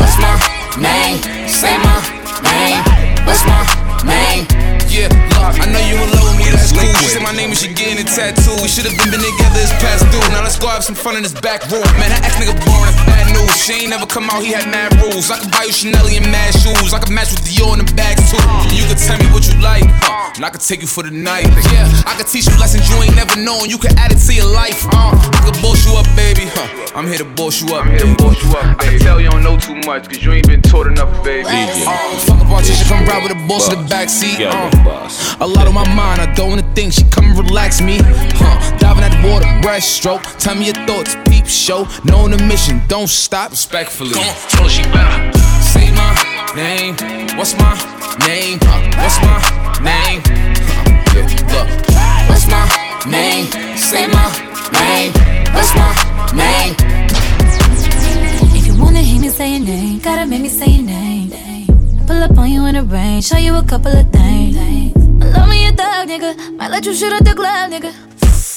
What's my name? Say my name. What's my name? Yeah, look, I know you in love with me, that's cool. She said my name and she getting a tattoo. We should've been, been together, it's past due. Now let's go have some fun in this back room. Man, that ex nigga boring, that's bad news. She ain't never come out, he had mad rules. I could buy you Chanel and mad shoes. I could match with Dior in the bags too. You could tell me what you like, uh, and I could take you for the night. Yeah, I could teach you lessons you ain't never known. You could add it to your life, uh. I could boss you up, baby. Huh. I'm here to boss you up. I'm here to boss you up, baby. I can tell you don't know too much, cause you ain't been taught enough, baby. Uh, fuck a politician, come ride with the boss in the backseat. Uh. A lot on my mind, I don't wanna think. She come and relax me. Huh. Diving that water, breaststroke. Tell me your thoughts, peep show. Knowing the mission, don't stop. Respectfully. So she better. Say my name. What's my name? What's my name? Yeah, look. What's my name? Say my name. What's my name? If you wanna hear me say your name, gotta make me say your name. Pull up on you in the rain, show you a couple of things. Love me a thug, nigga. Might let you shoot at the club, nigga.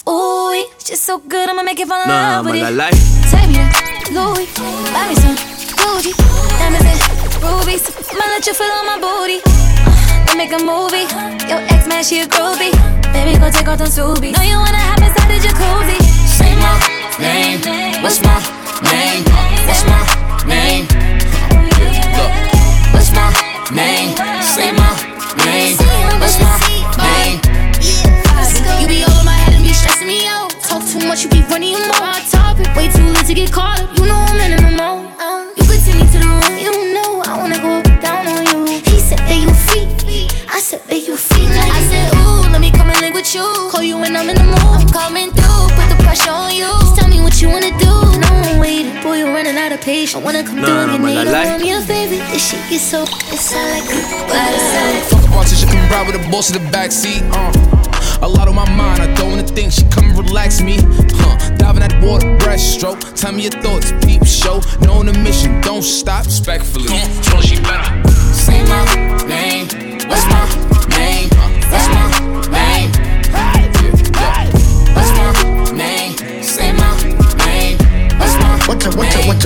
Ooh, she's so good, I'ma make you fall in Nah, love with man, it. like Take me to Louis, buy me some Gucci, diamonds and rubies. Might let you feel on my booty. Uh, then make a movie. Your ex man, she a groovy. Baby, go take off them Subies. Know you wanna hop inside the jacuzzi. Say my name. What's my name? What's my name? Yeah, look. What's my name? Put the pressure on you. Just tell me what you wanna do. No one waiting, boy, you're running out of patience. I wanna come Nah, through and man, get I nailed. like- I'm your favorite. This shit gets so, it's all like you. What is it? Fuck a politician, come ride with the boss in the backseat. Uh. A lot on my mind, I don't wanna think. She come relax me. Huh. Diving that water, breaststroke. Tell me your thoughts, peep show. Knowing the mission, don't stop. Respectfully. So she better. Say my name. What's my name? What's my Watch a, watch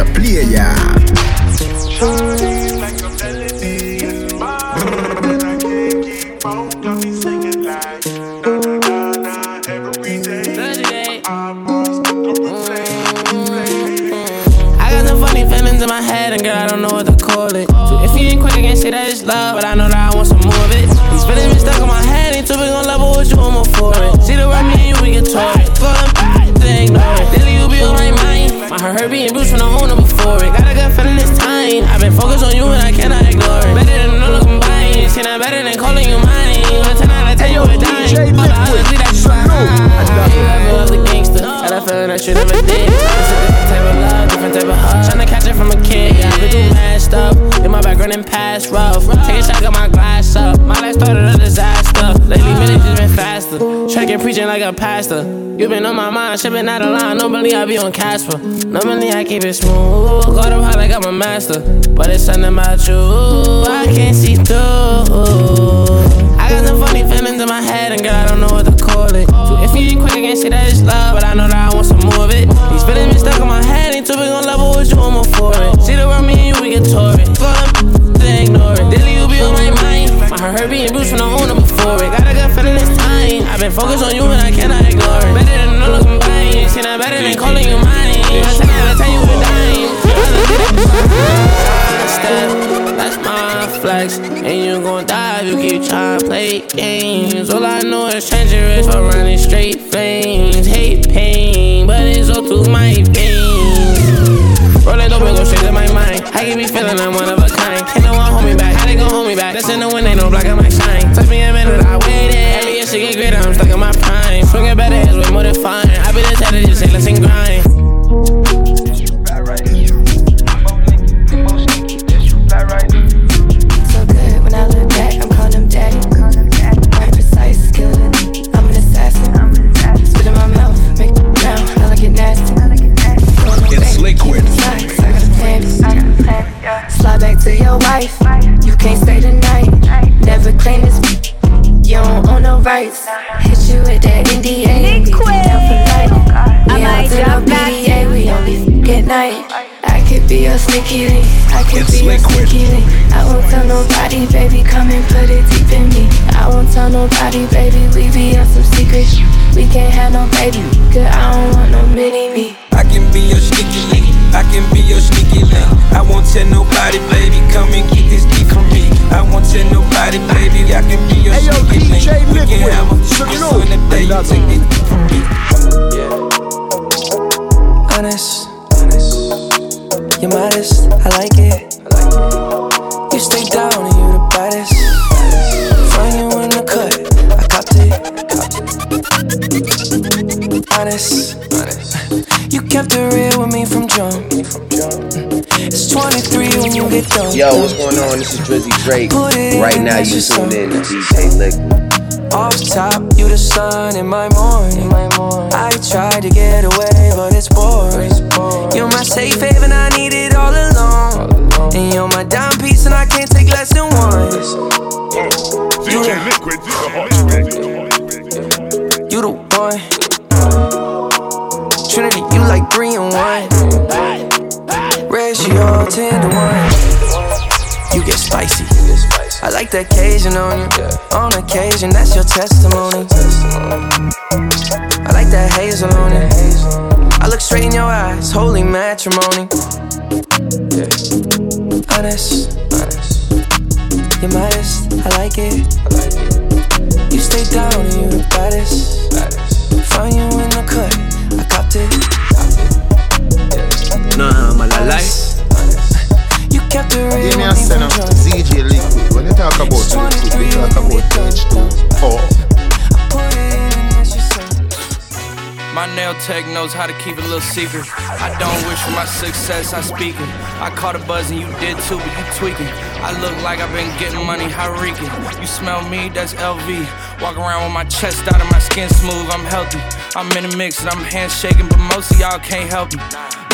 My heart hurt being bruised from the owner before it. Got a good feeling this time. I've been focused on you, and I cannot ignore it. Better than all of combined. See, that better than calling you mine. But tonight, I tell you a dime. All the others, leave that you behind. Love the gangster? A feeling that you a different type of love, different type of hug. Tryna catch it from a kid, yeah, been through mad stuff. In my background and past rough. Take a shot, got my glass up. My life started a disaster. Lately, minutes just been faster. Tracking, preaching like a pastor. You been on my mind, shipping out of line. Normally, I be on Casper. Normally, I keep it smooth. Got up high like I'm a master. But it's something about you, I can't see through. I got some funny feelings in my head, and girl, I don't know what to call it. If you ain't quick, I can't say that it's love, but I know that I want some more of it. These feelings been stuck in my head, ain't too big on level with you, I'm all for it. See the world, me and you, we get tore it. Fuck they ignore it. Daily, you be on my mind. My heart being bruised from the owner before it. Got a good feeling this time. I've been focused on you, and I cannot ignore it. Better than all of combined. See that better than calling you mine. I said I tell you a dime. Step, flex. And you gon' die if you keep trying to play games. All I know is changing risk for running straight flames. Hate pain. to my veins. Rolling dope and go straight to my mind. I can be feeling I'm one of a kind. Can't no one hold me back. How they gon' hold me back? That's in the wind, ain't no blocking my shine. Touch me a minute, I waited. Every year she get greater, I'm stuck in my prime. Swinging better heads way more than fine. Drake. Right now, you tuned in to DJ Lick. Off top, you the sun in my morning. I tried to get away, but it's boring. You're my safe haven, the occasion on you. On occasion, that's your testimony. I like that hazel on it. I look straight in your eyes, holy matrimony. Honest, honest. you're modest, I like it. You stay down and you the baddest. Find you in the cut, I copped it. Nah, malalai. You nail tech knows how to keep a little secret. I don't wish for my success, I speak it. I caught a buzz and you did too, but you tweaking. I look like I've been getting money, how reeking. You smell me, that's LV. Walk around with my chest out and my skin smooth, I'm healthy. I'm in a mix and I'm handshaking, but most of y'all can't help me.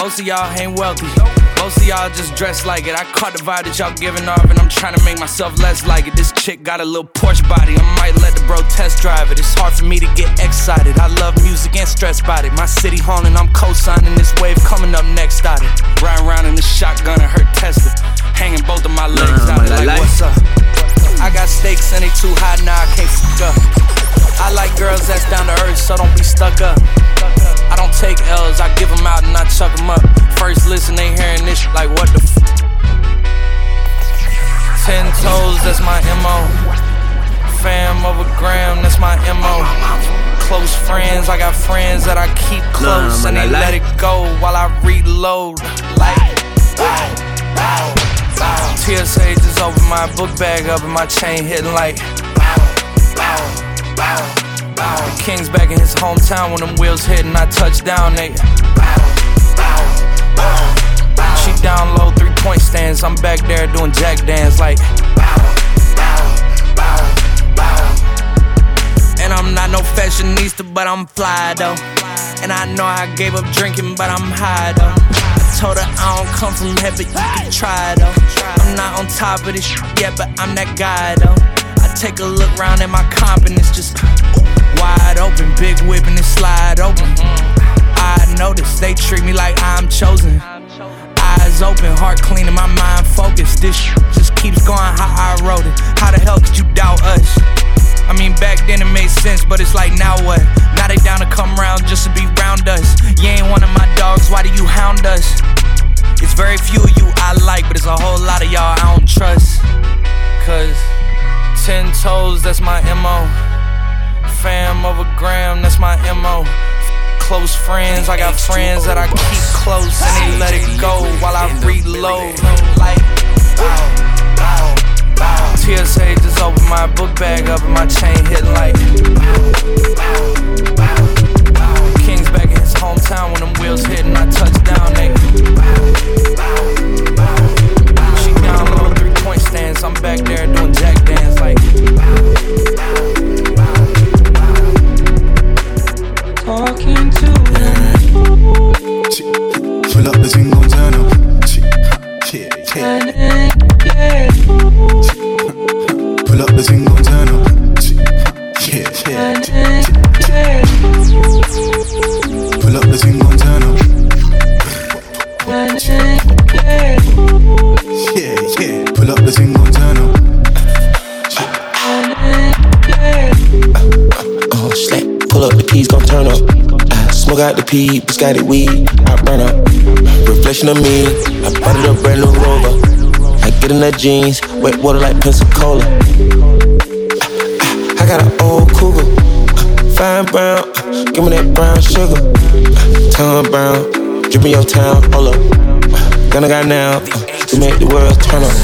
Most of y'all ain't wealthy. Most of y'all just dress like it. I caught the vibe that y'all giving off, and I'm trying to make myself less like it. This chick got a little Porsche body. I might let the bro test drive it. It's hard for me to get excited. I love music and stress about it. My city haunting, I'm co-signing this wave coming up next out it. Riding around in the shotgun and hurt Tesla. Hanging both of my legs out it like what's up? I got stakes and they too high now, I can't fuck up. I like girls that's down to earth, so don't be stuck up. I don't take L's, I give them out and I chuck them up. First listen, they hearing this shit like what the f? Ten toes, that's my MO. Fam over gram, that's my MO. Close friends, I got friends that I keep close and they let it go while I reload. Like. TSA just opened my book bag up and my chain hitting like, bow, bow, bow. The King's back in his hometown when them wheels hit and I touch down, they bow, bow, bow, bow. She down low, three point stands. I'm back there doing jack dance like bow, bow, bow, bow. And I'm not no fashionista, but I'm fly though. And I know I gave up drinking, but I'm high though. I told her I don't come from heaven, you can try though. I'm not on top of this shit yet, but I'm that guy though. I take a look round at my confidence, just wide open, big whip and it slide open. I notice they treat me like I'm chosen. Eyes open, heart clean, and my mind focused. This just keeps going how I wrote it. How the hell could you doubt us? I mean, back then it made sense, but it's like now what? Now they down to come round just to be round us. You ain't one of my dogs, why do you hound us? It's very few of you I like, but it's a whole lot of y'all I don't trust. Cause ten toes, that's my MO. Fam over gram, that's my MO. close friends. I got friends that I keep close and they let it go while I reload. Like, TSA just opened my book bag up and my chain hitting like. King's back in his hometown when them wheels hit and I touch down, nigga. She down low, three point stance. I'm back there doing jack dance like. Talking to Pull up the thing, gon' turn up. Yeah, yeah. Pull up the thing, gon' turn up. Yeah, yeah. Pull up the thing, gon' turn up. Yeah, yeah. Pull up the thing, gon' turn up. Oh, slap. Pull up, the keys gon' turn up. I smoke out the pee, biscotti weed. I burn up. Reflection of me. I bought it a brand new rover. I get in the jeans, wet water like Pensacola. I, got an old cougar, fine brown. Give me that brown sugar. Tongue brown, drippin' your town, hold up. Gonna got now, to make the world turn up.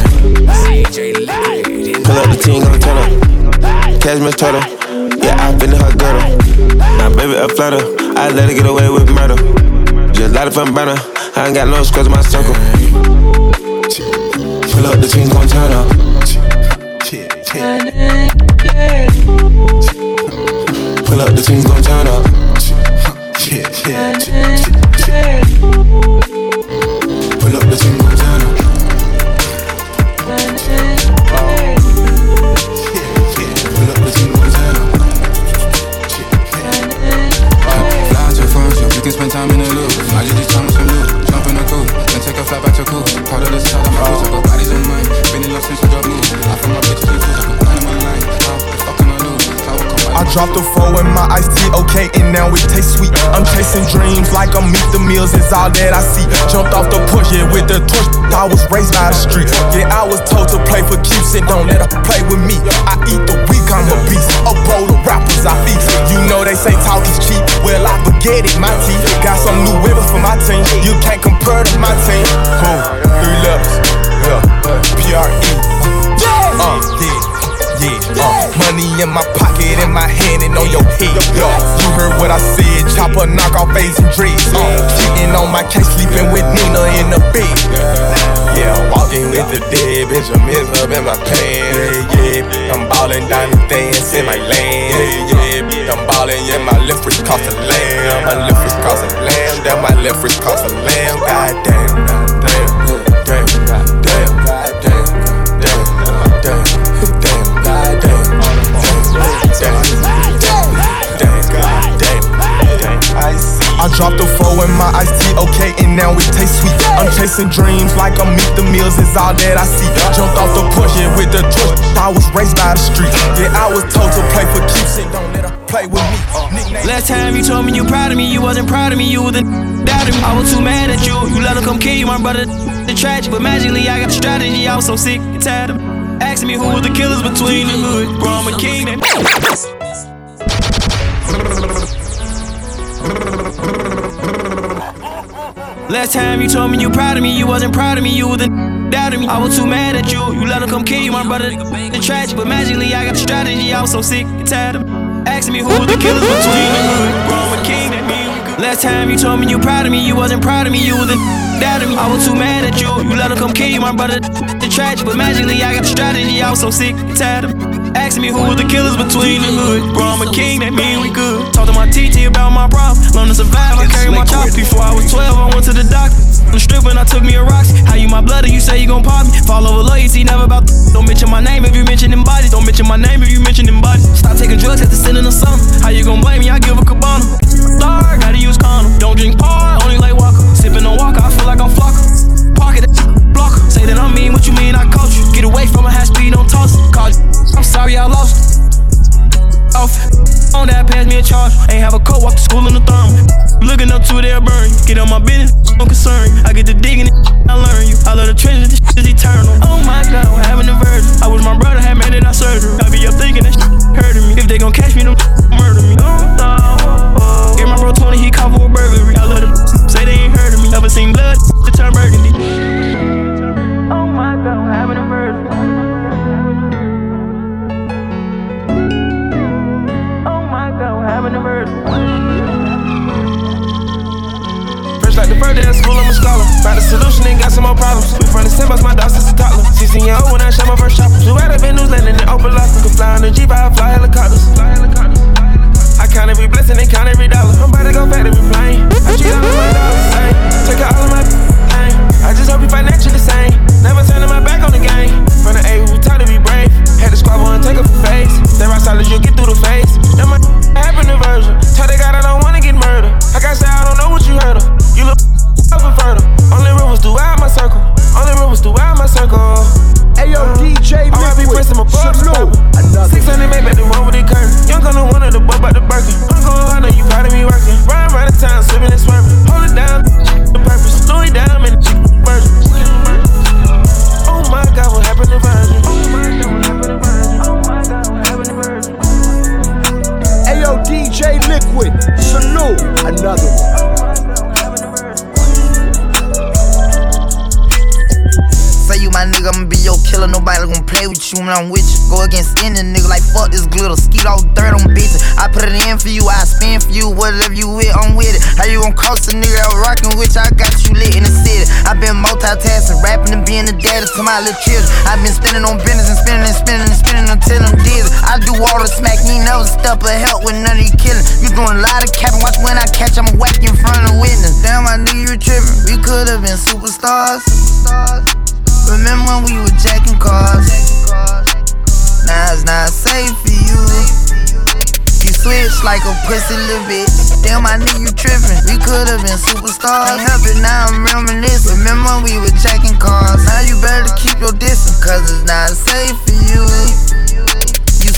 Pull up the team, gon' turn up. Cashmere turtle, yeah, I been in her girdle. My baby a flutter, I let her get away with murder. Just light it from burner, I ain't got no scrubs in my circle. Pull up the team, gon' turn up. Pull up the team, gon' turn up. Yeah, yeah. Dropped a four in my iced tea, okay, and now it tastes sweet. I'm chasing dreams like I'm meet the meals is all that I see. Jumped off the porch, yeah, with the torch. I was raised by the street. Yeah, I was told to play for keeps and don't let her play with me. I eat the weak, I'm a beast. A bowl of rappers I feast. You know they say talk is cheap. Well, I forget it, my teeth. Got some new women for my team. You can't compare to my team. Boom, three letters. Yeah, P-R-E. Yeah. Uh, yeah. Yeah, uh, money in my pocket, in my hand, and on your head. Yo, you heard what I said. Chopper knock off face and dreads. Uh, cheating on my case, sleeping with Nina in the bed. Yeah, walking with the dead, Benjamin's up in my pants. Yeah, yeah, I'm ballin' down the dance in my lane. Yeah, yeah, I'm ballin', yeah, my left wrist cost a lamb. My left wrist cost a lamb. That my left wrist cost a lamb. God damn, damn, damn, damn, I dropped a four in my iced tea, okay, and now it tastes sweet. I'm chasing dreams like I'm meet the meals is all that I see. Jumped off the porch, yeah, with the torch. I was raised by the street. Yeah, I was told to play for keeps don't let her play with me. Nickname. Last time you told me you proud of me, you wasn't proud of me, you was a doubted me. I was too mad at you, you let her come kill you, my brother. The tragic, but magically I got the strategy. I was so sick and tired of asking me who was the killers between the hood. Bro, I'm a king. Last time you told me you proud of me, you wasn't proud of me, you was a doubted me. I was too mad at you, you let her come kill you, my brother. The tragic, but magically I got the strategy. I was so sick and tired of asking me who was the killers between the hood. Bro, I'm a king. Last time you told me you proud of me, you wasn't proud of me, you was a doubted me. I was too mad at you, you let her come kill you, my brother. Tragic, but magically I got the strategy. I was so sick and tired of asking me who was the killers between the hood. Bro, I'm a king, that mean we good. Talk to my TT about my problem, learn to survive. I carry my chop. Before I was 12, I went to the doctor. I'm stripping, I took me a rocks. How you my blood, you say you gon' pop me? Fall over loyalty, never about. The (laughs) Don't mention my name if you mention them bodies. Don't mention my name if you mention them bodies. Stop taking drugs at the sin of summer. How you gon' blame me? I give a cabana. Dark, gotta use condom. Don't drink par, only like walker. Sipping on walker, I feel like I'm flocker. Park block her. Say that I'm mean, what you mean I coach you? Get away from a high speed, don't toss. Call you. I'm sorry I lost it. Off. On that, pass me a charge. Ain't have a coat, walk to school in the thermal. Looking up to their burn. Get on my business, no concern. I get to digging it, I learn you. I love the treasure, this is eternal. Oh my god, we're having a virgin. I wish my brother had made it out surgery. I be up thinking that hurting me. If they gon' catch me, them murder me. Oh, oh, oh. Get my bro 20, he caught for a burglary. I love the say they ain't heard of me. Never seen blood, it turn burgundy. Back to birthday at school, I'm a scholar. Found the solution and got some more problems. We from the same my dog since a toddler. 16 year old when I shot my first chopper. Two out of news landing in open locker. Could fly on the Jeep, I fly helicopters. Fly helicopters. I count every blessing and count every dollar. I'm about to go back to replaying. I treat all of my dollars the same. Take out all of my pain. I just hope you financially sane. Never turning my back on the game. From the A, we taught to be brave. Had to squabble and take a face. That rock solid, you'll get through the face. That my (laughs) happen version. Tell the God I don't wanna get murdered. Like I said, I don't know what you heard of. You look over fertile. Only rumors throughout my circle. Only rumors throughout my circle. Ayo, uh, DJ Liquid. I pressing my bucks Salute. 600 make back the one with the curtain. Young gonna one of the butt about the Birkin. I'm going hard, know you proud of me working. Ride around the town, slipping and swerving. Hold it down, the purpose. Louis down, and virgin. Oh my God, what happened to Virgin? Oh my God, what happened to Virgin? Oh my God, what happened to Virgin? Ayo, DJ Liquid. Salute. Another one. My nigga, I'ma be your killer. Nobody gon' play with you when I'm with you. Go against any nigga like fuck this glitter. Skeet all dirt on bitches. I put it in for you, I spin for you. Whatever you with, I'm with it. How you gon' cross a nigga out rockin' with you? I got you lit in the city. i been multitasking, rapping and being the daddy to my little children. i been spinning on business and spinning and spinning and spinning until I'm dizzy. I do all the smack, you ain't never step or help with none of you killing. You doing a lot of capping, watch when I catch, I'ma whack in front of witness. Damn, I knew you were tripping. We could've been superstars. superstars. Remember when we were jacking cars? Now it's not safe for you. You switch like a pussy little bitch. Damn, I knew you trippin'. We could've been superstars. Ain't helping now, I'm reminiscing. Remember when we were jacking cars? Now you better keep your distance, cause it's not safe for you.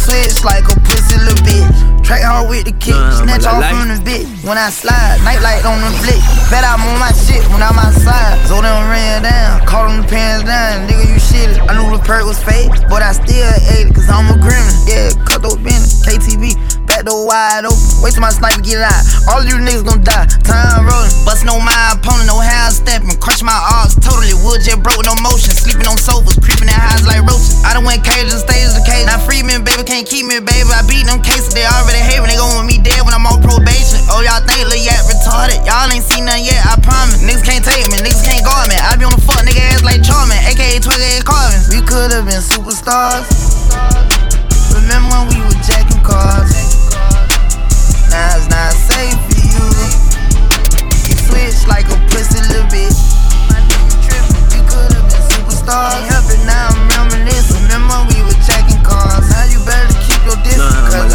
Switch like a pussy little bitch. Track hard with the kick, snatch off from the bit. When I slide, nightlight on the flick. Bet I'm on my shit when I'm outside. So them ran down, caught them the pants down. Nigga, you shit I knew the perk was fake, but I still ate it, cause I'm a grinner. Yeah, cut those business, KTV back door wide open. Wait till my sniper get out. All you niggas gon' die. Time rolling. Bustin' on my opponent, no how stepping. Crush my arms totally. Wood jet broke, with no motion. Sleeping on sofas, creeping in highs like roaches. I done went cage and stages the cage. Now free baby, can't keep me, baby. I beat them cases, they already hate me. They gon' want me dead when I'm on probation. Oh, y'all think Lil Yak retarded? Y'all ain't seen nothing yet, I promise. Niggas can't take me, niggas can't guard me. I be on the fuck nigga ass like Charmin, aka Twigger and Carvin. We could've been superstars. Remember when we were jacking cars? Now it's not safe for you. You switch like a pussy little bitch. You could've been superstars. Ain't helping now, I'm reminiscing. Remember we were jacking cars? Now you better keep your distance, cause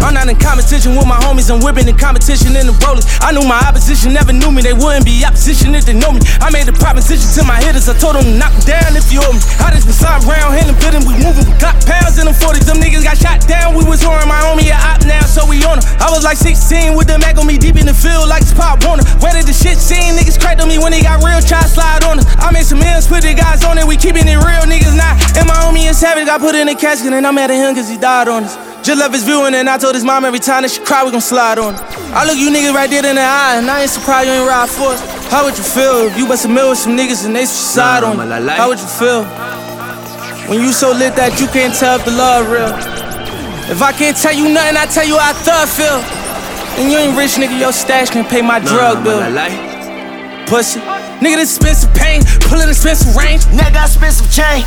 I'm not in competition with my homies, I'm whipping in competition in the rollers. I knew my opposition never knew me, they wouldn't be opposition if they know me. I made a proposition to my hitters, I told them to knock them down if you owe me. I just been side round, hitting, bidding, we moving, we got pounds in them 40s. Them niggas got shot down, we was touring my homie a op now, so we on her. I was like 16 with the Mac on me deep in the field like it's Pop Warner. Where did the shit scene? Niggas cracked on me when they got real, try slide on. I made some ends, put the guys on it, we keeping it real, niggas not. And my homie is savage, got put in a casket, and I'm mad at him cause he died on us. Just love his viewing, and I told his mom every time that she cry, we gon' slide on. I look you niggas right there in the eye, and I ain't surprised you ain't ride for us. How would you feel if you bust a mill with some niggas and they suicide nah, on you? How would you feel? When you so lit that you can't tell if the love real. If I can't tell you nothing, I tell you how I thug feel. And you ain't rich, nigga, your stash can pay my nah, drug bill. Pussy. Nigga, this expensive pain, pullin' expensive range. Nigga got expensive chain.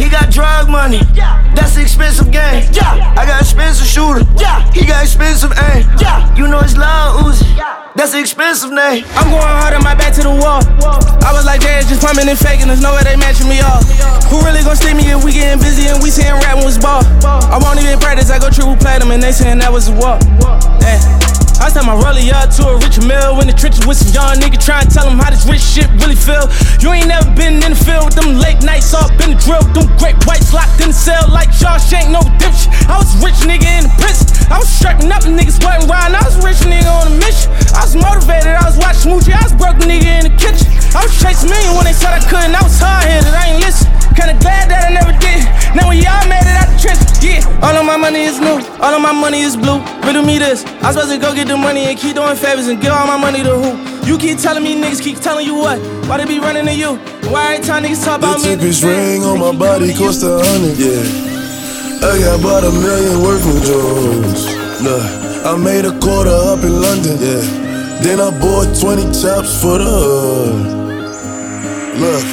He got drug money. Yeah. That's the expensive game. Yeah. I got expensive shooter. Yeah. He got expensive aim. Yeah. You know it's loud Uzi. Yeah. That's the expensive name. I'm going hard on my back to the wall. Whoa. I was like, Dad, just pumping and faking. There's no way they matching me off. Who really gon' see me if we getting busy and we saying rapping was ball? I won't even practice. I go triple platinum and they saying that was a walk. Yeah. I sent my rollie up to a rich mill in the trenches with some young nigga trying to tell him how this rich shit really feel. You ain't never been in the field with them late nights off in the drill, them great whites locked in the cell like Shawshank, no redemption. I was rich nigga in the prison. I was striking up and niggas wasn't riding. I was rich nigga on a mission. I was motivated, I was watching Smoochie, I was broke nigga in the kitchen. I was chasing million when they said I couldn't. I was hard headed, I ain't listen. Kinda glad that I never did. Now when y'all made it out the trenches, yeah. All of my money is new, all of my money is blue. Riddle me this. I supposed to go get the money and keep doing favors and give all my money to who? You keep telling me niggas keep telling you what? Why they be running to you? Why every time niggas talk about the me? The ring on my body cost a hundred, yeah. I got about a million worth of Jones. Look. I made a quarter up in London, yeah. Then I bought 20 chops for the hood. Look,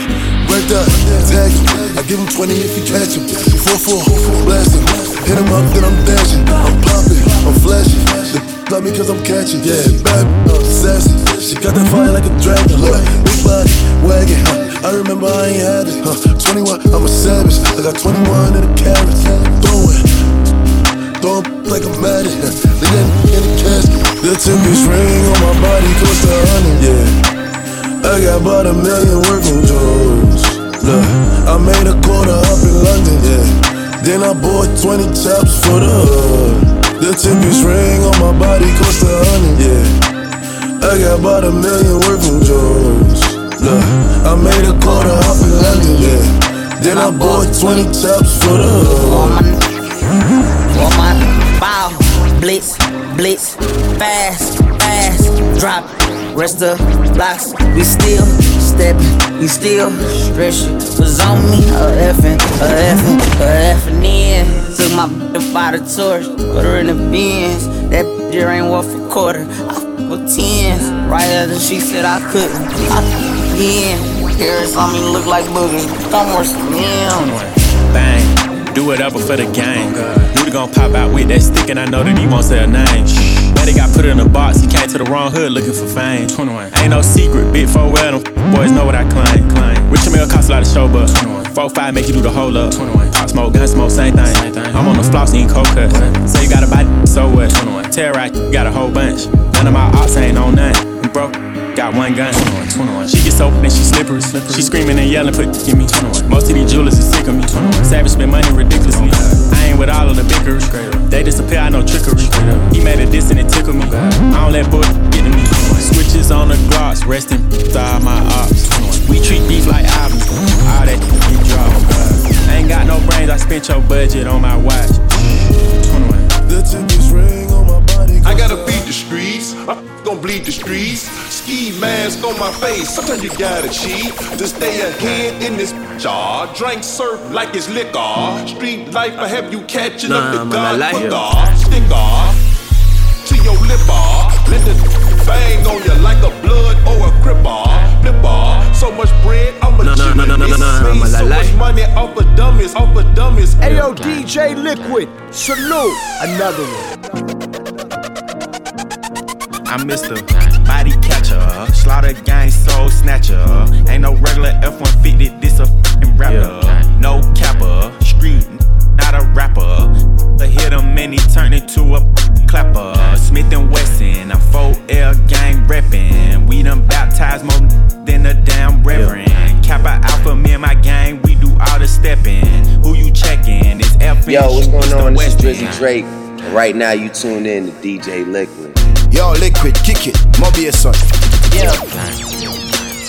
break that, tag him. I give him 20 if he catch him. 4-4, blast him. Hit him up, then I'm dashing. I'm popping, I'm flashing. The (laughs) love me cause I'm catching, yeah. Bad, uh, sassy. She got that fire like a dragon. Look, big body, wagon? I remember I ain't had it, huh? 21, I'm a savage. I got 21 in the carrots. Throwing, throwing like I'm mad at Leave that in the casket. The two-piece ring on my body cost a hundred, yeah. I got about a million of jewels. Look, I made a quarter up in London, yeah. Then I bought 20 chops for the hood. The two-piece ring on my body cost a hundred, yeah. I got about a million worth of jewels. Look, I made a quarter up in London, yeah. Then I bought 20 chops for the hood. On my bow, blitz, blitz, fast, fast, drop, rest of blocks. We still steppin', we still stretchin'. Was on me, a effin', a effin', a effin' in. Took my b- by the torch, put her in the bins. That bitch ain't worth a quarter. I f with tens. Right after she said I couldn't, I f again. Harris on me look like boogers. Don't worse him. Bang, do it up for the gang. Rudy gon' pop out with that stick, and I know that he won't say a name. He got put in a box, he came to the wrong hood looking for fame. 21. Ain't no secret, big four well, them boys know what I claim. claim. Rich meal cost a lot of show, but 4 5 make you do the whole up. 21. Smoke, gun smoke, same thing. I'm on the floss eating cold cut. Say you gotta buy, so what? Right, you got a whole bunch. None of my ops ain't on none. Bro, got one gun. She gets open and she slippery. She screaming and yelling, put in me. Most of these jewelers is sick of me. Savage spend money ridiculously. I ain't with all of the bickery. They disappear, I know trickery. He made a diss and it tickled me. I don't let bull get to me. Switches on the gloss, resting all my ops. We treat beef like albums. Got no brains, I spent your budget on my watch. 21. The two-piece ring on my body. I gotta beat the streets. Uh, I'm gon' bleed the streets. Ski mask on my face. Sometimes you gotta cheat to stay ahead in this jar. Drink surf like it's liquor. Street life, I have you catching Nah, up the man, I gun. like Put it. to your lipper. Let the bang on you like a blood or a cripper. Flipper. So much bread, I'm a Nah, nah, nah, nah, nah, nah, nah, Made man, I so much money off of dummies, off of dummies. Ayo, DJ Liquid, salute. Another one. I'm Mr. Body Catcher, Slaughter Gang Soul Snatcher. Ain't no regular F-150, this a fing rapper. No capper, street, not a rapper. I hit him and he turned into a clapper. Smith and Wesson, I'm 4L gang reppin'. We done baptized more than a damn reverend. Kappa Alpha, me and my gang, we do all the steppin'. Who you checkin'? It's F Yo, what's going on? This is Drizzy Drake. Right now, you tuned in to DJ Liquid. Yo, liquid, kick it, Mobius son. Yeah.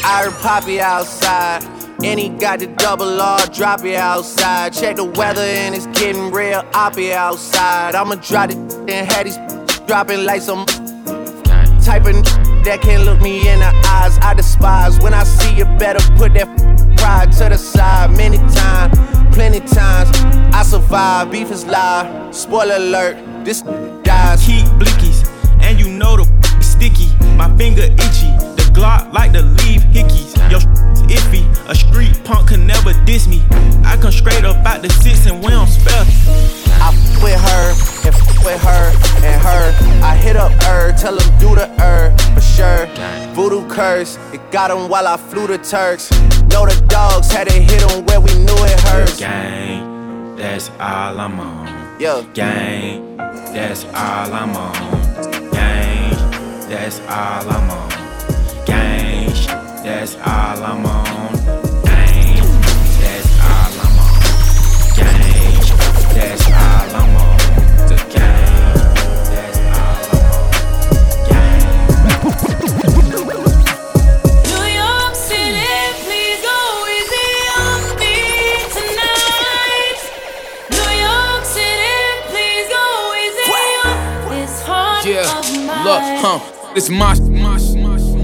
I heard Poppy outside. And he got the double R, drop it outside. Check the weather and it's getting real I'll be outside. I'ma drop it and have these dropping like some type of that can't look me in the eyes. I despise when I see you better put that pride to the side. Many times, plenty times, I survive. Beef is live. Spoiler alert, this dies. Keep blickies, and you know the sticky. My finger itchy, Glock like to leave hickeys. Yo, iffy, a street punk can never diss me. I come straight up out the six and we don't spell. I f with her and f with her and her. I hit up her, tell him do the her for sure. Voodoo curse, it got him while I flew the Turks. Know the dogs had to hit him where we knew it hurts. Gang, that's all I'm on. Yeah. Gang, that's all I'm on. Gang, that's all I'm on. Gang, that's all I'm on. Gang, that's all I'm on. Gang, that's all I'm on. The gang, that's all New York City, please go easy on me tonight. New York City, please go easy on this heart Yeah, of mine. look, huh? This my, my,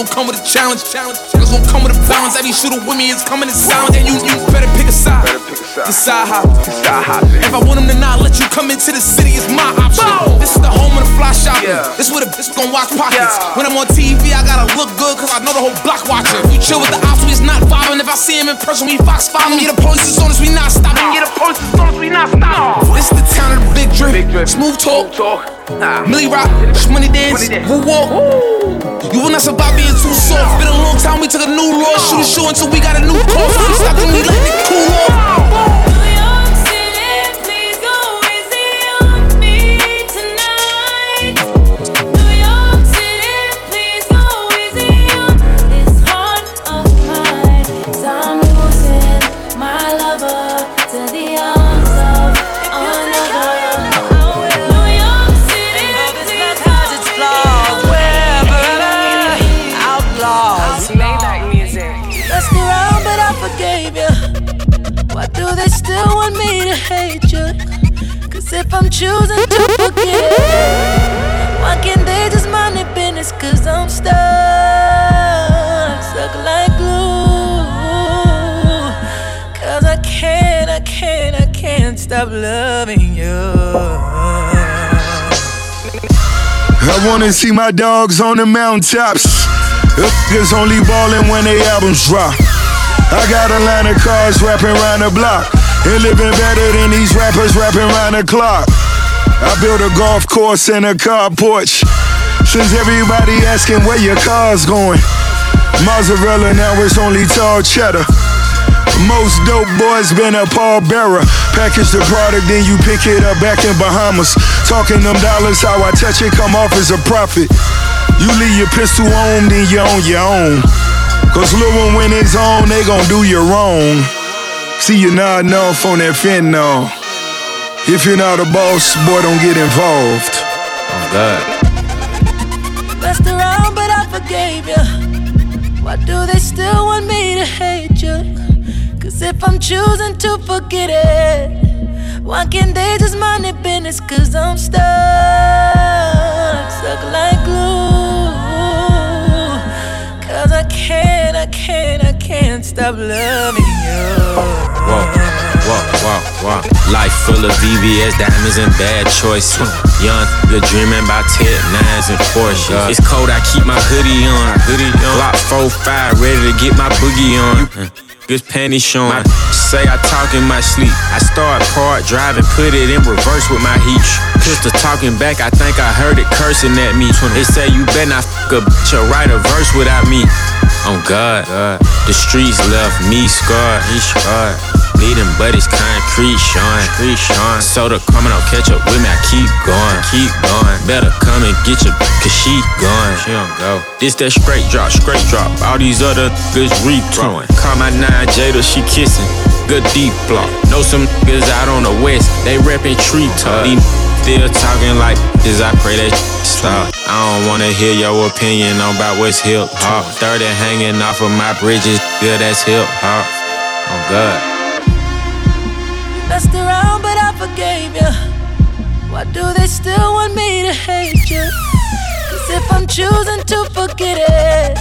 Gon' come with a challenge. Niggas gon' come with a balance. Every shooter with me is coming in silence. And you, you better pick a side. Decide how. If I want them to not let you come into the city, it's my option. This is the home of the fly shopping. This where the bitch gon' watch pockets. When I'm on TV, I gotta look good, cause I know the whole block watching. We chill with the ops, we is not vibing. If I see him in person, we fox following. Yeah, the police is on us, we not stopping. Yeah, the police is on us, we not stopping. This is the town of the big drip. Smooth talk. Millie rock, money dance, woo walk. You will not survive being too soft. Been a long time, we took a new law. Shoot a show until we got a new course. We stop and we let it cool off. Choosing to forget, why can't they just mind their business? Cause I'm stuck, stuck like glue. Cause I can't, I can't, I can't stop loving you. I wanna see my dogs on the mountaintops. Niggas only ballin' when they albums drop. I got a line of cars rapping round the block. And living better than these rappers rapping round the clock. I built a golf course and a car porch. Since everybody asking where your car's going. Mozzarella now it's only tall cheddar. Most dope boys been a pallbearer. Package the product, then you pick it up back in Bahamas. Talking them dollars, how I touch it, come off as a profit. You leave your pistol on, then you on your own. Cause Lil when it's on, they gon' do you wrong. See you nodding off on that fentanyl. If you're not a boss, boy, don't get involved. Oh God. Messed around, but I forgave you. Why do they still want me to hate you? Cause if I'm choosing to forget it, why can't they just mind their business? Cause I'm stuck, stuck like glue. Cause I can't, I can't, I can't stop loving you. Whoa, whoa, whoa, whoa. Life full of VVS diamonds and bad choices. Young, you're dreaming about tip nines and Porsche. It's cold, I keep my hoodie on. Hoodie on. Glock 4-5, ready to get my boogie on. Good panties showing. My say I talk in my sleep. I start part driving, put it in reverse with my heat. Pistol talking back, I think I heard it cursing at me. They say you better not fuck a bitch or write a verse without me. Oh God, the streets left me scarred. Me scarred. Bleeding, but it's concrete, Sean. Street Sean. Soda coming, I'll catch up with me. I keep going, keep going. Better come and get your, cause she gone. She don't go. This that straight drop, straight drop. All these other niggas rethrowing. Call my nine Jada, she kissing. Good deep block. Know some niggas out on the west, they reppin' tree top. These Still talking like this, I pray that stop. I don't wanna hear your opinion on about what's hip hop. 30 hanging off of my bridges, yeah, that's hip hop. Oh God. Messed around, but I forgave you. Why do they still want me to hate you? Cause if I'm choosing to forget it,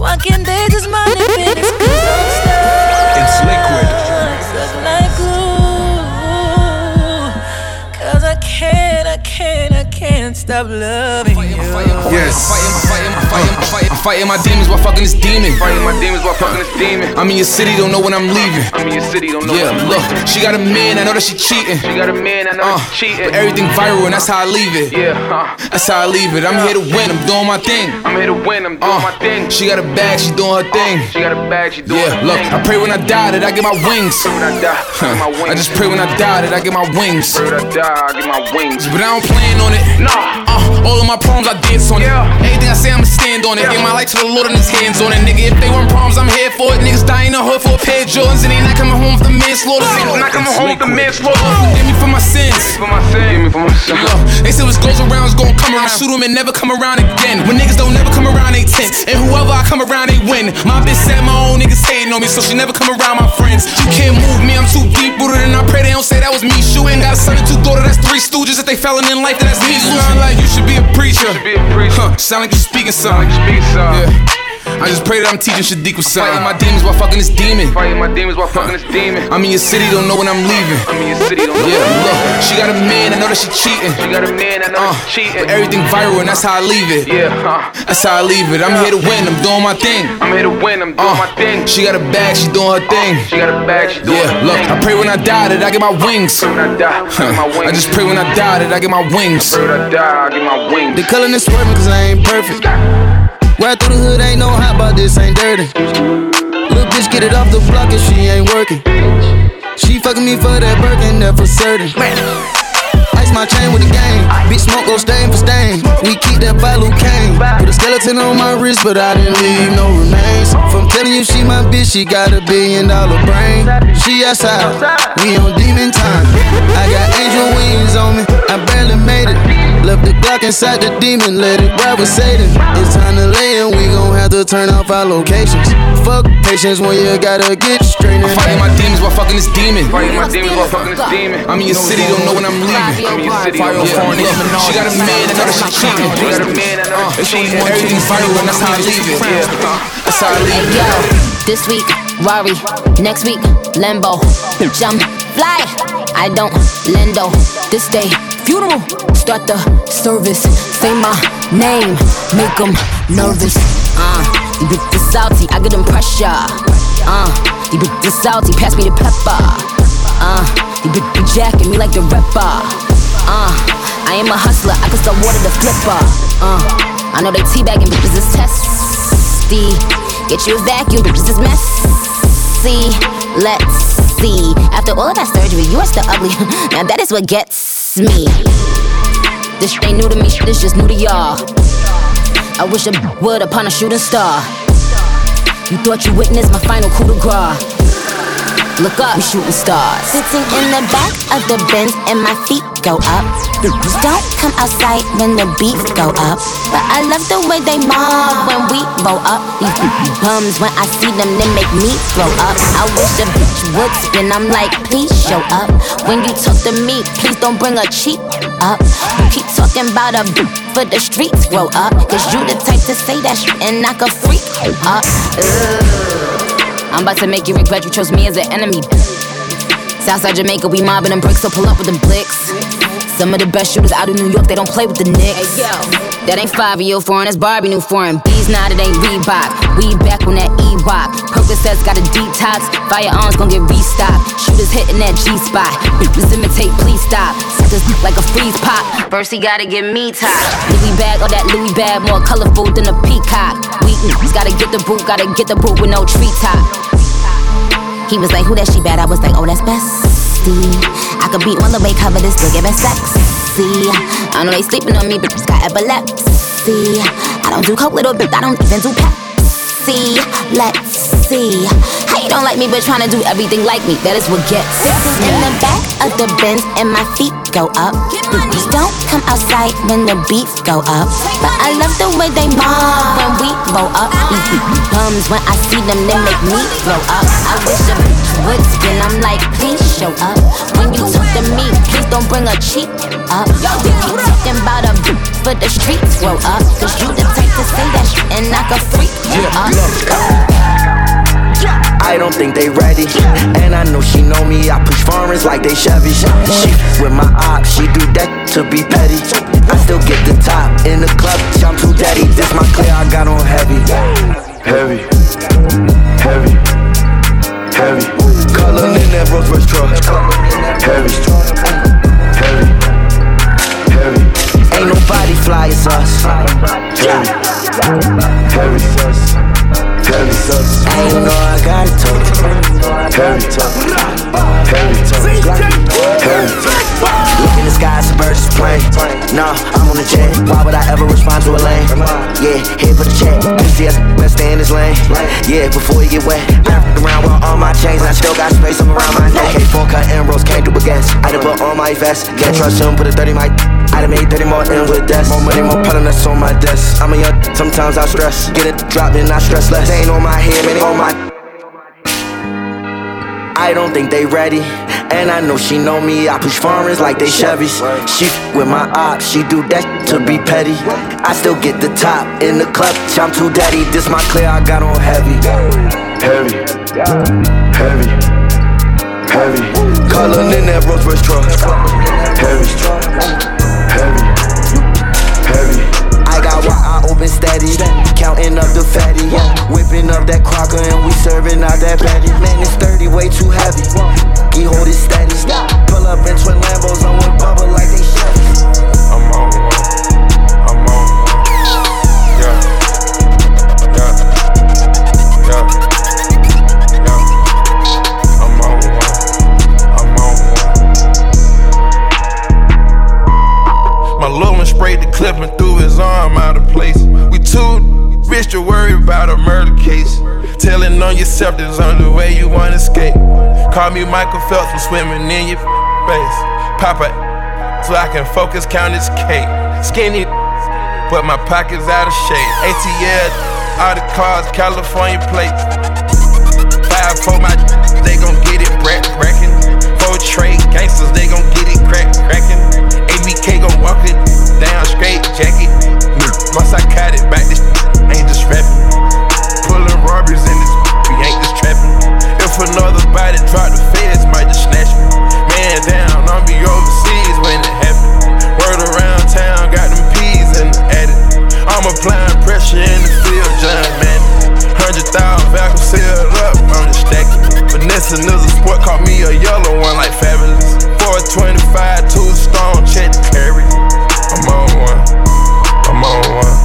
why can't they just mind their business? Cause I'm stuck. It's liquid. Stuck like glue. I can't, I can't stop loving you. Yes. Fighting, fighting, my demons while fucking this demon. Fighting my demons while fucking this demon. I'm in your city, don't know when I'm leaving. I'm in your city, don't know. Yeah, look, she got a man, I know that she cheating. She got a man, I know that uh, she cheating. Everything viral, and that's how I leave it. Yeah, uh, that's how I leave it. I'm here to win, I'm doing my thing. I'm here to win, I'm doing uh, my thing. She got a bag, she doing her uh, thing. She got a bag, she doing yeah, her look, I pray when I die that I get my wings. When I die, I get my wings. I just pray when I die that I get my wings. Pray when I die, I get my wings. But I don't plan on it. Nah. Uh, all of my problems, I dance on it. Anything I say, I'ma stand on it. Give my life to the Lord and his hands on it. Nigga, if they want problems, I'm here for it. Niggas dying in the hood for a pair of Jordans and they not coming home with the manslaughter. Niggas not coming home with the manslaughter. Forgive me for my sins. For my sins. Forgive me for my sins. Look, they say what goes around is gonna come around. Shoot them and never come around again. When niggas don't never come around, they tense. And whoever I come around, they win. My bitch said my own niggas hating on me, so she never come around my friends. You can't move me, I'm too deep rooted, and I pray they don't say that was me shooting. Got a son and two daughters, that's three stooges if they failing in life, then that's me. Sound like you should be a preacher. Huh, sound like you speaking something. Yeah. I just pray that I'm teaching Shadiq with something. Fighting my demons while fucking this demon. Fighting my demons while fucking this demon. I'm in your city, don't know when I'm leaving. I'm in your city, don't know. Yeah, look, she got a man, I know that she cheating. She got a man, I know uh, she cheating. But everything viral, and that's how I leave it. Yeah, uh, that's how I leave it. I'm here to win, I'm doing my thing. I'm here to win, I'm doing uh, my thing. She got a bag, she doing her thing. She got a bag, she doing yeah, her look, thing. I pray when I die that I get my wings. I, when I, die, I, get my wings. I just pray when I die that I get my wings. I pray when I die, I get my wings. They calling it swerving cause I ain't perfect. Right through the hood, ain't no hot, but this ain't dirty. Little bitch, get it off the block if she ain't working. She fucking me for that Birkin, that for certain. Ice my chain with the game. Bitch, smoke go stain for stain. We keep that Balu cane. Put a skeleton on my wrist, but I didn't leave no remains. From telling you she my bitch, she got a billion dollar brain. She outside, we on demon time. I got angel wings on me, I barely made it. Left the Glock inside the demon, let it ride with Satan. It's time to lay and we gon' have to turn off our locations. Fuck patience when you gotta get straight in. I'm fighting my demons while fucking this demon. Fighting my demons while fucking this demon. I'm in your city, don't know when I'm leaving. I'm in your city, don't know when I'm leaving. She got a man, I know that she cheating. She got a man, I know that she cheating. Everything's viral and that's how I leave it. Yeah, that's how I leave it. Yo, this week, Rari. Next week, Lambo. Jump, fly. I don't lendo. This day, funeral. Start the service. Say my name. Make them nervous. Uh, you bit the salty. I get them pressure. Uh, you bit the salty. Pass me the pepper. Uh, you bit the jacket. Me like the rapper. Uh, I am a hustler. I can start water the flipper. Uh, I know they teabagging bitches is testy. Get you a vacuum bitches is messy. Let's see. After all of that surgery, you are still ugly. (laughs) now that is what gets me. This ain't new to me, this just new to y'all. I wish I would upon a shooting star. You thought you witnessed my final coup de grace. Look up, we shooting stars. Sitting in the back of the Benz and my feet go up. Don't come outside when the beats go up. But I love the way they mob when we roll up. These bums, when I see them, they make me throw up. I wish the bitch would spin. I'm like, please show up. When you talk to me, please don't bring a cheap up. Keep talking about a bitch for the streets grow up. Cause you the type to say that shit and knock a freak up. Ugh. I'm about to make you regret you chose me as an enemy. Southside Jamaica, we mobbing them bricks, so pull up with them blicks. Some of the best shooters out of New York, they don't play with the Knicks. Hey, yo. That ain't 5 year foreign, that's Barbie new foreign. Bees now, it ain't Reebok. We back on that E-Rock. Percocets got a detox. Firearms gon' get restocked. Hitting that G spot. Bitches imitate, please stop. Suckers like a freeze pop. First he gotta get me top. Louis bag, or that Louis bag, more colorful than a peacock. We mm, gotta get the boot, gotta get the boot with no treetop. He was like, who that she bad? I was like, oh, that's bestie. I could beat one the way cover this still giving sexy. I know they sleeping on me, but just got epilepsy. I don't do coke, little bit, I don't even do Pepsi. Let's see. Don't like me, but trying to do everything like me? That is what gets. In the back of the Benz and my feet go up. Don't come outside when the beats go up. But I love the way they mob when we roll up. These bums, when I see them, they make me throw up. I wish a bitch would spin. I'm like, please show up. When you talk to me, please don't bring a cheap up. You keep talking about a bitch for the streets grow up. Cause you the type to say that shit and knock a freak up. I don't think they ready. And I know she know me. I push foreigns like they Chevy. She with my op, she do that to be petty. I still get the top in the club. I'm too daddy. This my clear. I got on heavy, heavy, heavy, heavy. Color in that Rolls Royce truck. Heavy, heavy, heavy. Ain't nobody fly as us. Heavy, heavy. Heavy sus. I ain't know I got it tough. Heavy tough. Heavy tough. Heavy tough. Look in the sky, a bird's plane. Nah, I'm on the jet. Why would I ever respond to a lane? Yeah, here for the check. Us best stay in this lane. Yeah, before you get wet. Wrapped around with all my chains, and I still got space up around my neck. K4 cut emeralds, can't do against. I done put on my vest. Can't trust him, put a 30 my. I done made 30 more in with death. More money, more product that's on my desk. I'm a young, sometimes I stress. Get it dropped and I stress less. They ain't on my head, man, on my. I don't think they ready. And I know she know me, I push foreigns like they Chevys. She with my ops, she do that to be petty. I still get the top in the club, I'm too daddy. This my clear, I got on heavy. Heavy, heavy, heavy. Callin' in that Rolls Royce truck. Heavy, heavy, open steady, counting up the fatty, whipping up that crocker and we serving out that patty. Man, it's 30, way too heavy. He hold it steady. Pull up in twin Lambos on one bubble like they Chevys. My little one sprayed the clip and threw his arm out of place. We too rich to worry about a murder case. Telling on yourself there's only way you wanna escape. Call me Michael Phelps, I'm swimming in your face. Papa, so I can focus, count this cake. Skinny, but my pockets out of shape. ATL, all the cars, California plates. Five for my, they gon' get it brack brackin'. Four trade gangsters, they gon' get it crack crackin'. ABK gon' walk it down straight jacket. My psychotic back this ain't just rapping. Pulling robberies in this, we ain't just trapping. If another body drop the feds, might just snatch me. Man down, I'll be overseas when it happen. Word around town, got them peas in the attic. I'm applying pressure in the field, John man. Hundred thousand vacuum sealed up, I'm just stacking. Vanessa is a sport, caught me a yellow one like fabulous. 425, two stone, check the carry. I'm on one, I'm on one,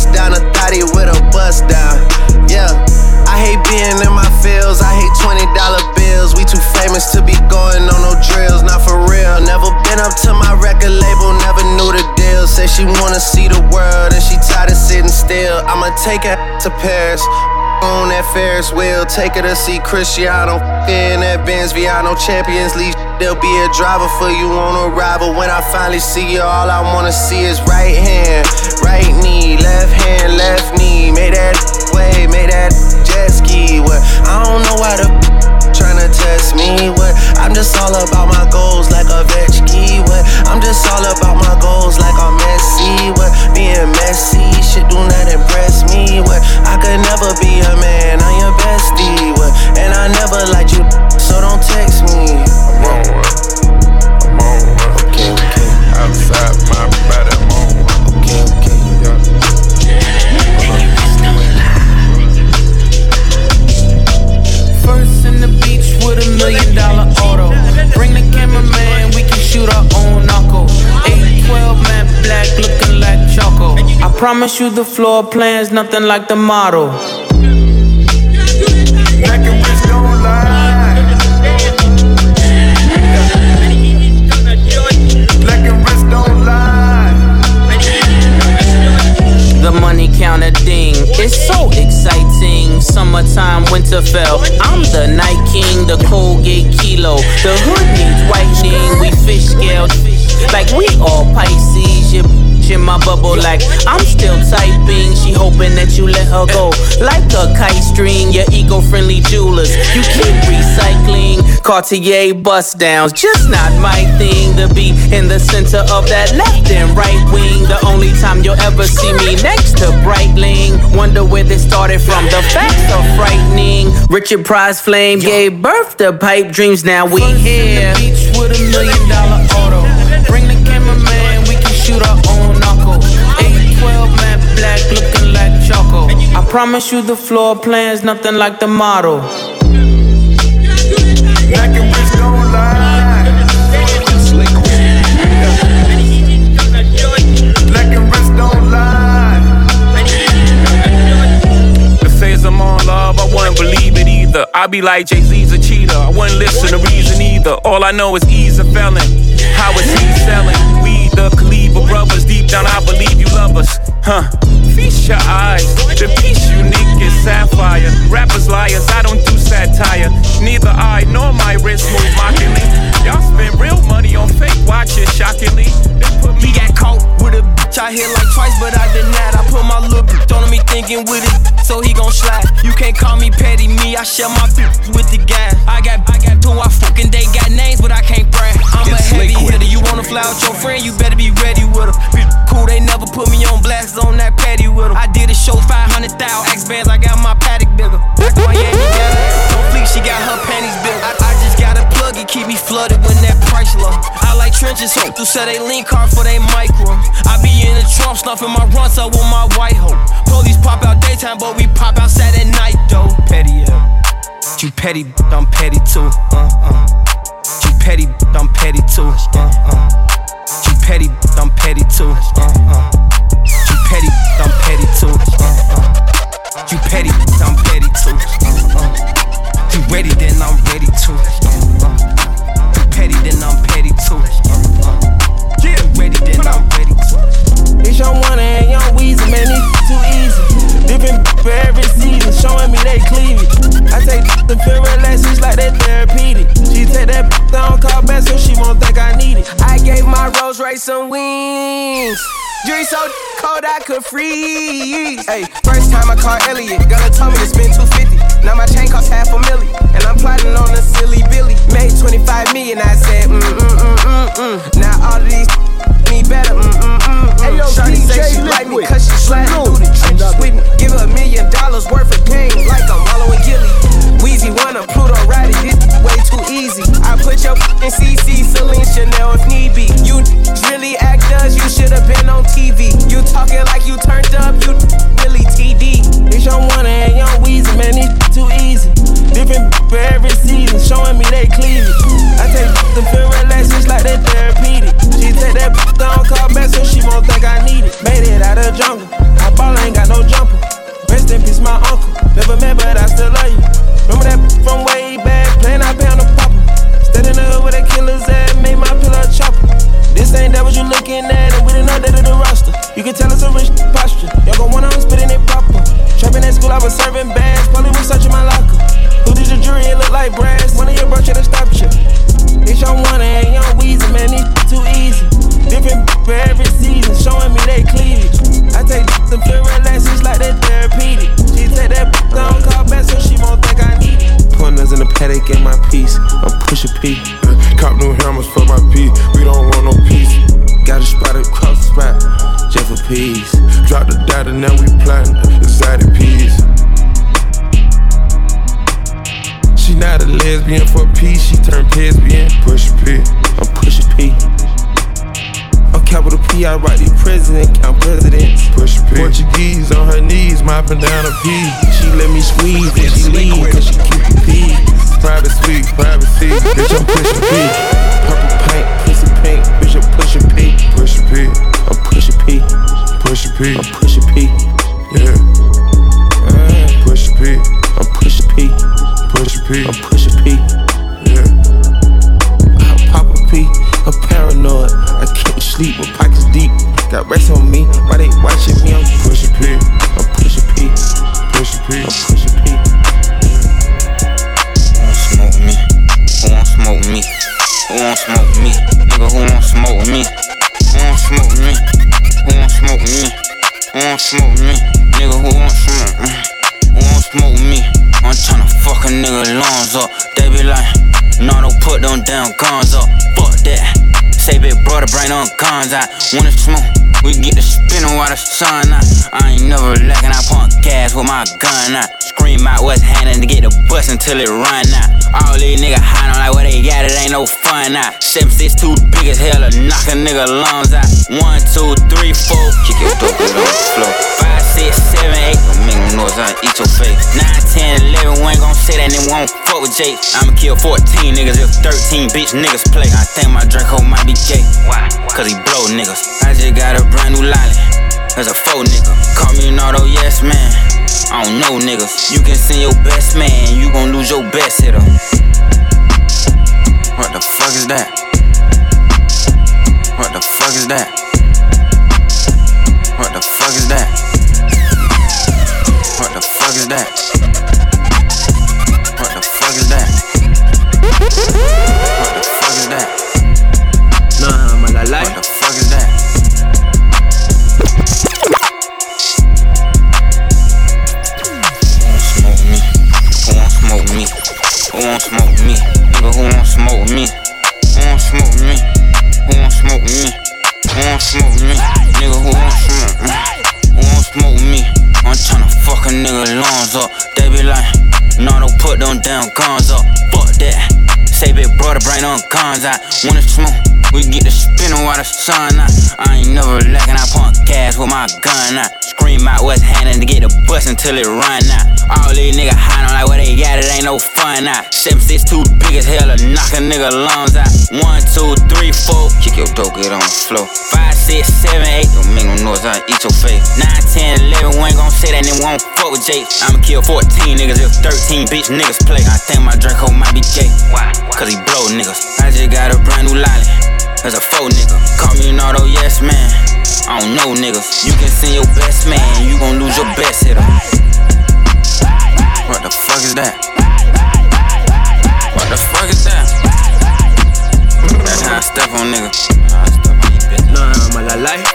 bust down a thotty with a bust down. Yeah, I hate being in my fields. I hate twenty dollar bills. We too famous to be going on no drills. Not for real. Never been up to my record label. Never knew the deal. Say she wanna see the world and she tired of sitting still. I'ma take her to Paris on that Ferris wheel. Take her to see Cristiano. In that Benz Viano Champions League. There'll be a driver for you on arrival. When I finally see you, all I wanna see is right hand, right knee, left hand, left knee. Make that way, make that jet ski. What? I don't know why the tryna test me. What? I'm just all about my goals like a Vetchki. What? I'm just all about my goals like I'm Messi. What? Being messy, shit do not impress me. What? I could never be a man, I'm your bestie. What? And I never liked you, so don't text me. I'm on one. I'm on one. Okay, okay. Outside my body, million dollar auto. Bring the cameraman, we can shoot our own knuckle. 812 matte black, looking like choco. I promise you the floor plan's nothing like the model. Black and rich don't lie. Black and rich don't lie. The money counter ding, it's so exciting. Summertime, winter fell. I'm the night king, the Colgate kilo. The hood needs whitening, we fish scaled. Like we all Pisces, in my bubble like I'm still typing. She hoping that you let her go. Like a kite string, your eco-friendly jewelers. You keep recycling. Cartier bust downs, just not my thing to be in the center of that left and right wing. The only time you'll ever see me next to Breitling. Wonder where this started from. The facts are frightening. Richard Price Flame gave birth to pipe dreams. Now we here. beach with a million dollar auto. Bring the cameraman, we can shoot our own knuckle. 812 matte black, looking like choco. I promise you the floor plan's nothing like the model. Black and don't lie. Black and don't lie. They say I'm on love, I wouldn't believe it either. I be like Jay Z's a cheater. I wouldn't listen to reason either. All I know is he's a felon. How is he selling? We the I believe you love us. Huh? Feast your eyes. The piece unique is sapphire. Rappers liars, I don't do satire. Neither I nor my wrist move mockingly. Y'all spend real money on fake watches, shockingly. they put He got caught with a bitch I hit like twice, but I denied. I put my little bitch on me thinking with it, so he gon' slide. You can't call me petty, me. I share my bitch with the guys. I got, I got two, I fucking they got names, but I can't brag. I'm a heavy hitter. You wanna fly with your friend, you better be ready with her. Cool, they never put me on blast on that patty with them. I did a show 500,000 X bands, I got my paddock bigger. Back my. Don't fleek, she got her panties bigger. I, I and keep me flooded when that price low. I like trenches, hope to sell they lean car for they micro. I be in the trunk, snuffing my runs up with my white hoe. Police pop out daytime, but we pop outside at night though. Petty, yeah. You petty, I'm petty too. Uh, uh. You petty, I'm petty too. Uh, uh. You petty, I'm petty too. Uh, uh. You petty, I'm petty too. Uh, uh. You petty, I'm petty too. Uh, uh. You ready, then I'm ready too. Uh. You petty, then I'm petty too. Uh. You ready, then I'm ready too. It's your one and young Weezy, man, it's too easy. Different for every season, showing me they cleavage. I take the pill relax, it's like that therapeutic. She take that down, call back, so she won't think I need it. I gave my Rolls Royce some wings. Drink so cold I could freeze. Hey, first time I called Elliot, girl told me to spend 250. Now my chain costs half a million, and I'm plotting on a silly Billy. Made 25 million, I said, mm mm mm mm mm. Now all of these me better, mm mm mm mm. Hey, yo, Shawty say she like me cause she sliding through the trenches with me. Give her a million dollars worth of game like I'm following Gilly. Weezy wanna Pluto ride it, this way too easy. I put your in CC, Celine Chanel if need be. You really actors, you should've been on TV. You talking like you turned up, you really TD. It's your one and young Weezy, man, it's too easy. Different for every season, showing me they cleavage. I take the feel relax, it's like that therapeutic. She take that down, call back, so she won't think I need it. Made it out of jungle, I ball ain't got no jumper. Rest in peace, my uncle. Never met, but I still love you. Remember that from way back, playing I pound the popper. Standing in the hood with a killer's ass, made my pillow chopper. This ain't that what you looking at, and we that of the roster. You can tell it's a rich posture. Y'all gon' wanna I'm spitting it proper. Trapping at school, I was serving bags. Probably was searching my locker. Who did your jury? It look like brass. One of your bro should've stopped you. It's your one and young Weezy, man, it's too easy. Different for every season, showing me they cleavage. I take the feel relax, it's like that therapeutic. She take that down, call back, so she won't think I need it. Pointers in the paddock in my piece. I'm pushing P. (laughs) Cop new hammers for my P. We don't want no peace. Got a spot across the spot, just for peace. Drop the data, now we plotting exotic peas. She not a lesbian for peace, she turned lesbian. Push. I'm pushing P. Capital P, I write the president, count presidents. Push P. Portuguese on her knees, mopping down a P. She let me squeeze and she leave, cause she keep the P. Private suite, privacy, bitch, I'm pushing P. Purple paint, pussy pink, bitch, I'm pushing P. Pushing P. I'm pushing P. Pushing P. I'm pushing P. Yeah. Uh. Pushing P. I'm pushing P. Pushing P. I'm pushing P. Yeah. I pop a P. I'm paranoid. Sleep. My pockets deep. Got rest on me. Why they watching me? I'm pushing P. I'm pushing P. Pushing P. I'm pushing P. Who won't smoke with me? Who won't smoke me? Who won't smoke me? Nigga, who won't smoke me? Who won't smoke me? Who won't smoke me? Who won't smoke me? Nigga, who won't smoke? me? Who won't smoke me? I'm tryna fuck a nigga lungs up. They be like, no, don't put them damn guns up. Fuck that. Say big brother, bring them guns out. Wanna smoke? We get the spinning while the sun out. I ain't never lacking, I pump gas with my gun out. Scream out what's happening to get the bus until it run out. All these niggas hiding like what they got, it ain't no fun out. 762 big as hell to knock a nigga lungs out. One, two, three, four, kick your dope on the floor. Five, six, seven, eight, don't make no noise, I'll eat your face. Nine, ten, eleven, we ain't gon' say that, then we won't fuck with Jake. I'ma kill 14 niggas if 13 bitch niggas play. I think my drink Draco might be gay. Why? Cause he blow niggas. I just got a brand new lolly. That's a faux nigga. Call me an auto, yes man. I don't know nigga. You can send your best man, you gon' lose your best hitter. What the fuck is that? What the fuck is that? What the fuck is that? What the fuck is that? Smoke me? Who won't smoke me? Who won't smoke me? Who won't smoke me? Nigga, who won't smoke me? Who won't smoke me? I'm tryna fuck a nigga lungs up. They be like, nah, don't put them damn guns up. Fuck that. Say big brother, bring them guns out. Wanna smoke? We get the spinning while the sun out. I ain't never lacking, I pump gas with my gun out. Scream out what's happening to get the bus until it run out. All these niggas hiding like where they got it, ain't no fun out. 762 big as hell to knock a nigga lungs out. One, two, three, four, kick your dope, get on the floor. Five, six, seven, eight, don't make no noise, I eat your face. Nine, ten, eleven, we ain't gon' say that, we won't fuck with Jake. I'ma kill 14 niggas if 13 bitch niggas play. I think my Draco might be gay. Why? Cause he blow niggas. I just got a brand new lolly. That's a faux nigga. Call me an auto yes man. I don't know nigga. You can send your best man, you gon' lose your best hitter. What the fuck is that? What the fuck is that? That's how I step on niggas. Nah, man, I like.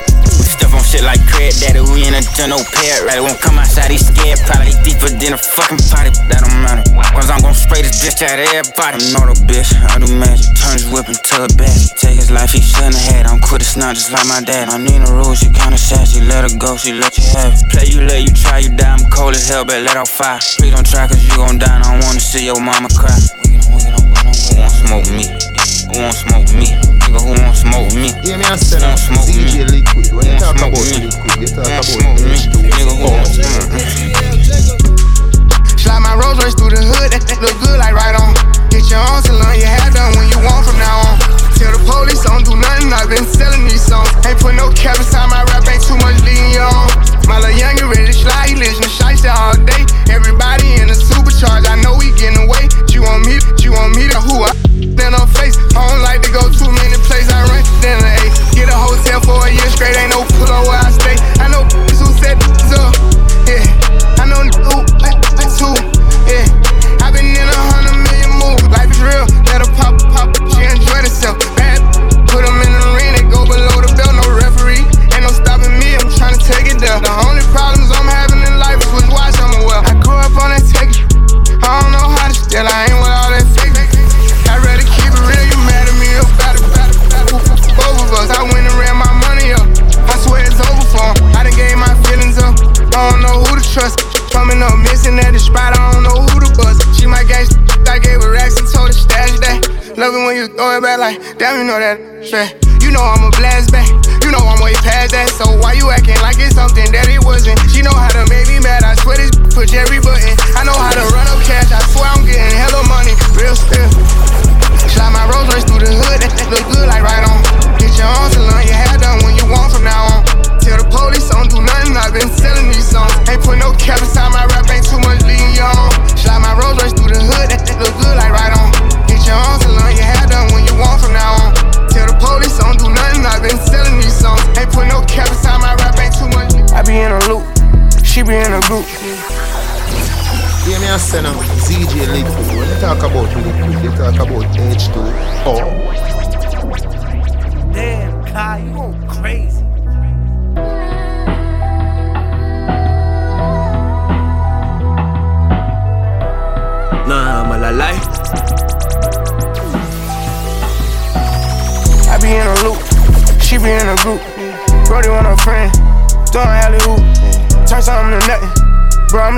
We shit like Craig Daddy, we in a general pair. Right, won't come outside, he scared. Probably deeper than a fucking potty. That don't matter. Cause I'm gon' spray this bitch out of everybody. I know the bitch, I do magic. Turn his whip into a bat. Take his life, he shouldn't have had. I'm quit it's not just like my dad. I need a rule, she kinda sad. She let her go, she let you have it. Play you, let you try, you die. I'm cold as hell, but let out fire. Please don't try, cause you gon' die. I don't wanna see your mama cry. Who won't smoke me? Who won't smoke me? Nigga, who won't smoke me? Yeah, me I said Who won't smoke me? Zj Liquid. When you talk about liquid, you talk about smoke me? H2. Nigga, who won't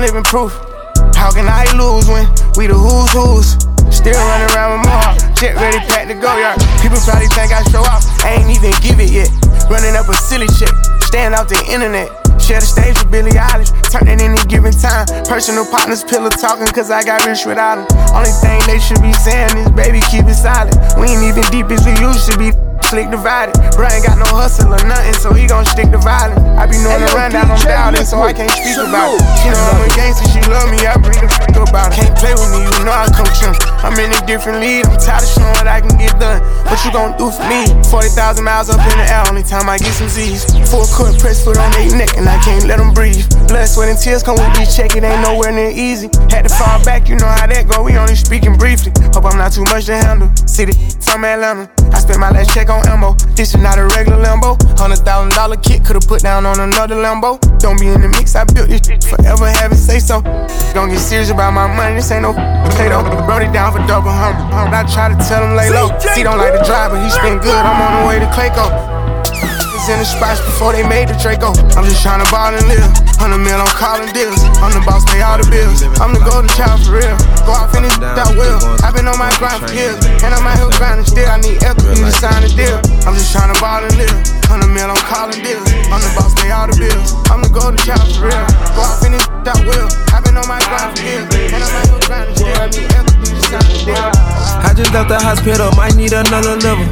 living proof. How can I lose when we the who's who's? Still running around with more. Jet ready, packed to go yard. People probably think I show off, I ain't even give it yet. Running up a silly chick, staying off the internet. Share the stage with Billie Eilish, turn it any given time. Personal partners, pillow talking, cause I got rich without them. Only thing they should be saying is, baby, keep it silent. We ain't even deep as we used to be. Slick divided. Bro ain't got no hustle or nothing, so he gon' stick to violence. I be knowing the rundown, I'm doubting, so I can't speak about it. She know I'm a gangster, she love me, I breathe the fuck about it. Can't play with me, you know I coach him. I'm in a different league, I'm tired of showing what I can get done. What you gon' do for me? 40,000 miles up in the air, only time I get some Z's. Full court press foot on their neck, and I can't let them breathe. Blood, sweat, and tears come with each check, it ain't nowhere near easy. Had to fall back, you know how that go, we only speaking briefly. Hope I'm not too much to handle. City from Atlanta. I spent my last check on ammo. This is not a regular Lambo. Hundred thousand dollar kit could've put down on another Lambo. Don't be in the mix, I built this forever, have it say so. Don't get serious about my money, this ain't no potato. Wrote it down for double humble. I try to tell him lay low. He don't like to drive, but he spin good. I'm on the way to Clayco in the spots before they made the Draco. I'm just trying to ball and live. Hundred mil I'm calling deals. I'm the boss, pay all the bills. I'm the golden child for real. Go off in this that will. I've been on my grind for years. And I'm out here grinding still. I need equity to sign a deal. I'm just trying to ball and live. Hundred mil I'm calling deals. I'm the boss, pay all the bills. I'm the golden child for real. Go off in this that will. I've been on my grind for. And I'm out here grinding still. I need equity to sign a deal. I just left the hospital, might need another level.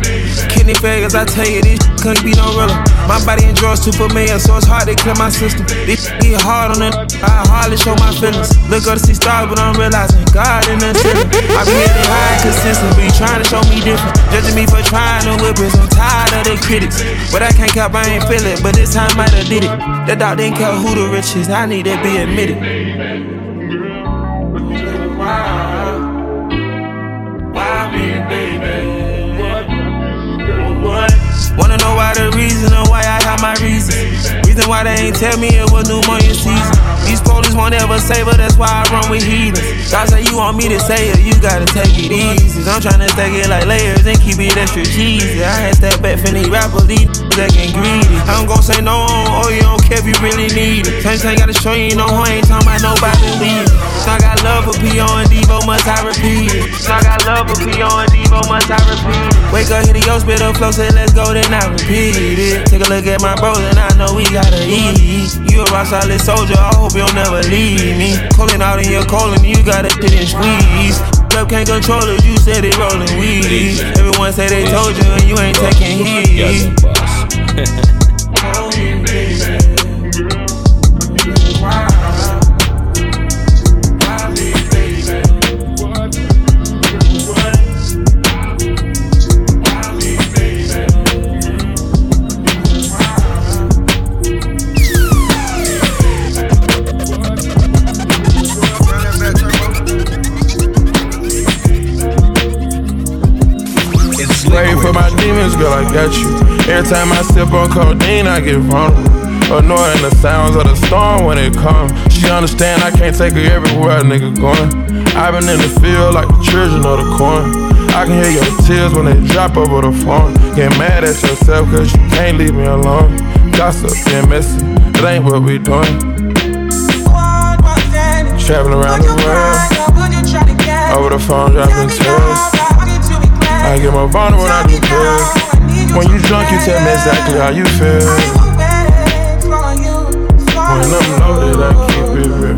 Kidney failures, I tell you, this couldn't be no realer. My body enjoys Superman, so it's hard to clear my system. This get hard on it, I hardly show my feelings. Look up to see stars, but I'm realizing God in the ceiling. I be hitting high consistently, trying to show me different. Judging me for trying to whip it, I'm tired of the critics. But I can't cap, I ain't feel it, but this time I done did it. That dog didn't care who the rich is, I need to be admitted. Why me, baby? Wanna know why the reason or why I have my reason. Reason why they ain't tell me it was pneumonia season. These police won't ever save her, that's why I run with heathens. God say you want me to say it, you gotta take it easy. I'm to stack it like layers and keep it extra cheesy. I had that bet for these rappers, these acting greedy. I'm gon' say no oh you don't care if you really need it. Same thing gotta show you, no, I ain't talking about nobody leaving. I got love for P.O. and Devo, must I repeat it? I got love for P.O. and Devo, must I repeat it? Wake up, hit the yo, spit up, flow, say let's go, then I repeat it. Take a look at my bros, and I know we gotta eat. You a rock solid soldier, I hope you'll never leave me. Calling out in your calling, you gotta and squeeze. Club can't control it, you said it rolling weed. Everyone say they told you, and you ain't taking heed. (laughs) girl, I got you. Every time I sip on codeine, I get vulnerable. Annoying the sounds of the storm when it comes. She understand I can't take her everywhere a nigga going. i been in the field like the children of the corn. I can hear your tears when they drop over the phone. Get mad at yourself cause you can't leave me alone. Gossip and messy, it ain't what we doing. Traveling around the world. Over the phone, dropping tears. I get more vulnerable when I do pills. When you drunk, you tell me exactly how you feel. When I'm loaded, I keep it real.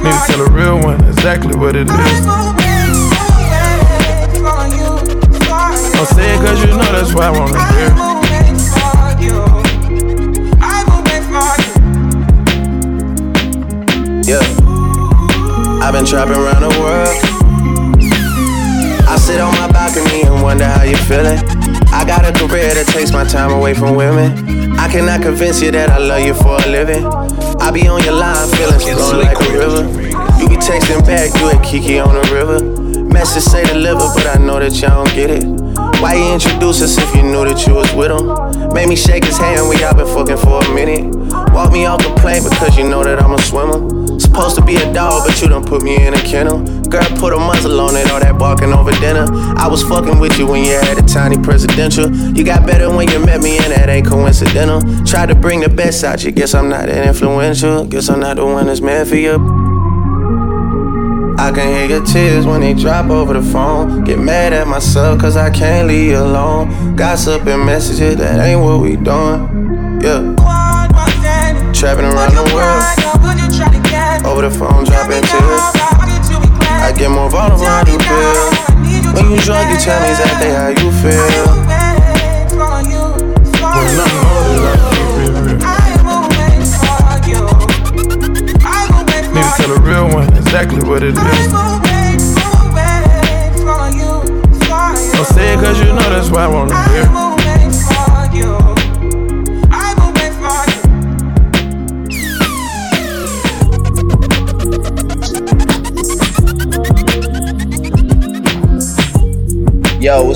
Need to tell a real one exactly what it is. Don't say it cause you know that's why I wanna hear. I've been trapping around the world. I sit on my balcony and wonder how you're feeling. I got a career that takes my time away from women. I cannot convince you that I love you for a living. I be on your line, feeling flowing like a river. You be texting back, you at Kiki on the river. Message say deliver, but I know that y'all don't get it. Why you introduce us if you knew that you was with him? Made me shake his hand, we all been fucking for a minute. Walk me off the plane because you know that I'm a swimmer. Supposed to be a dog, but you done put me in a kennel. Girl, put a muzzle on it, all that barking over dinner. I was fucking with you when you had a tiny presidential. You got better when you met me, and that ain't coincidental. Tried to bring the best out you, guess I'm not that influential. Guess I'm not the one that's meant for you. I can hear your tears when they drop over the phone. Get mad at myself cause I can't leave you alone. Gossip and messages, that ain't what we doing. Yeah. Trapping around the world. Over the phone, dropping tears. I get more vulnerable, I do feel. When you drunk, you tell me exactly how you feel. When I'm loaded, I keep it real. Need to tell a real one exactly what it is. Don't say it cause you know that's why I wanna hear.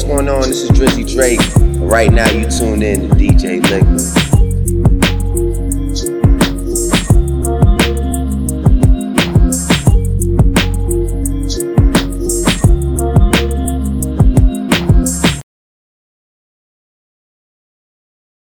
What's going on? This is Drizzy Drake. Right now, you tuned in to Zj Liquid.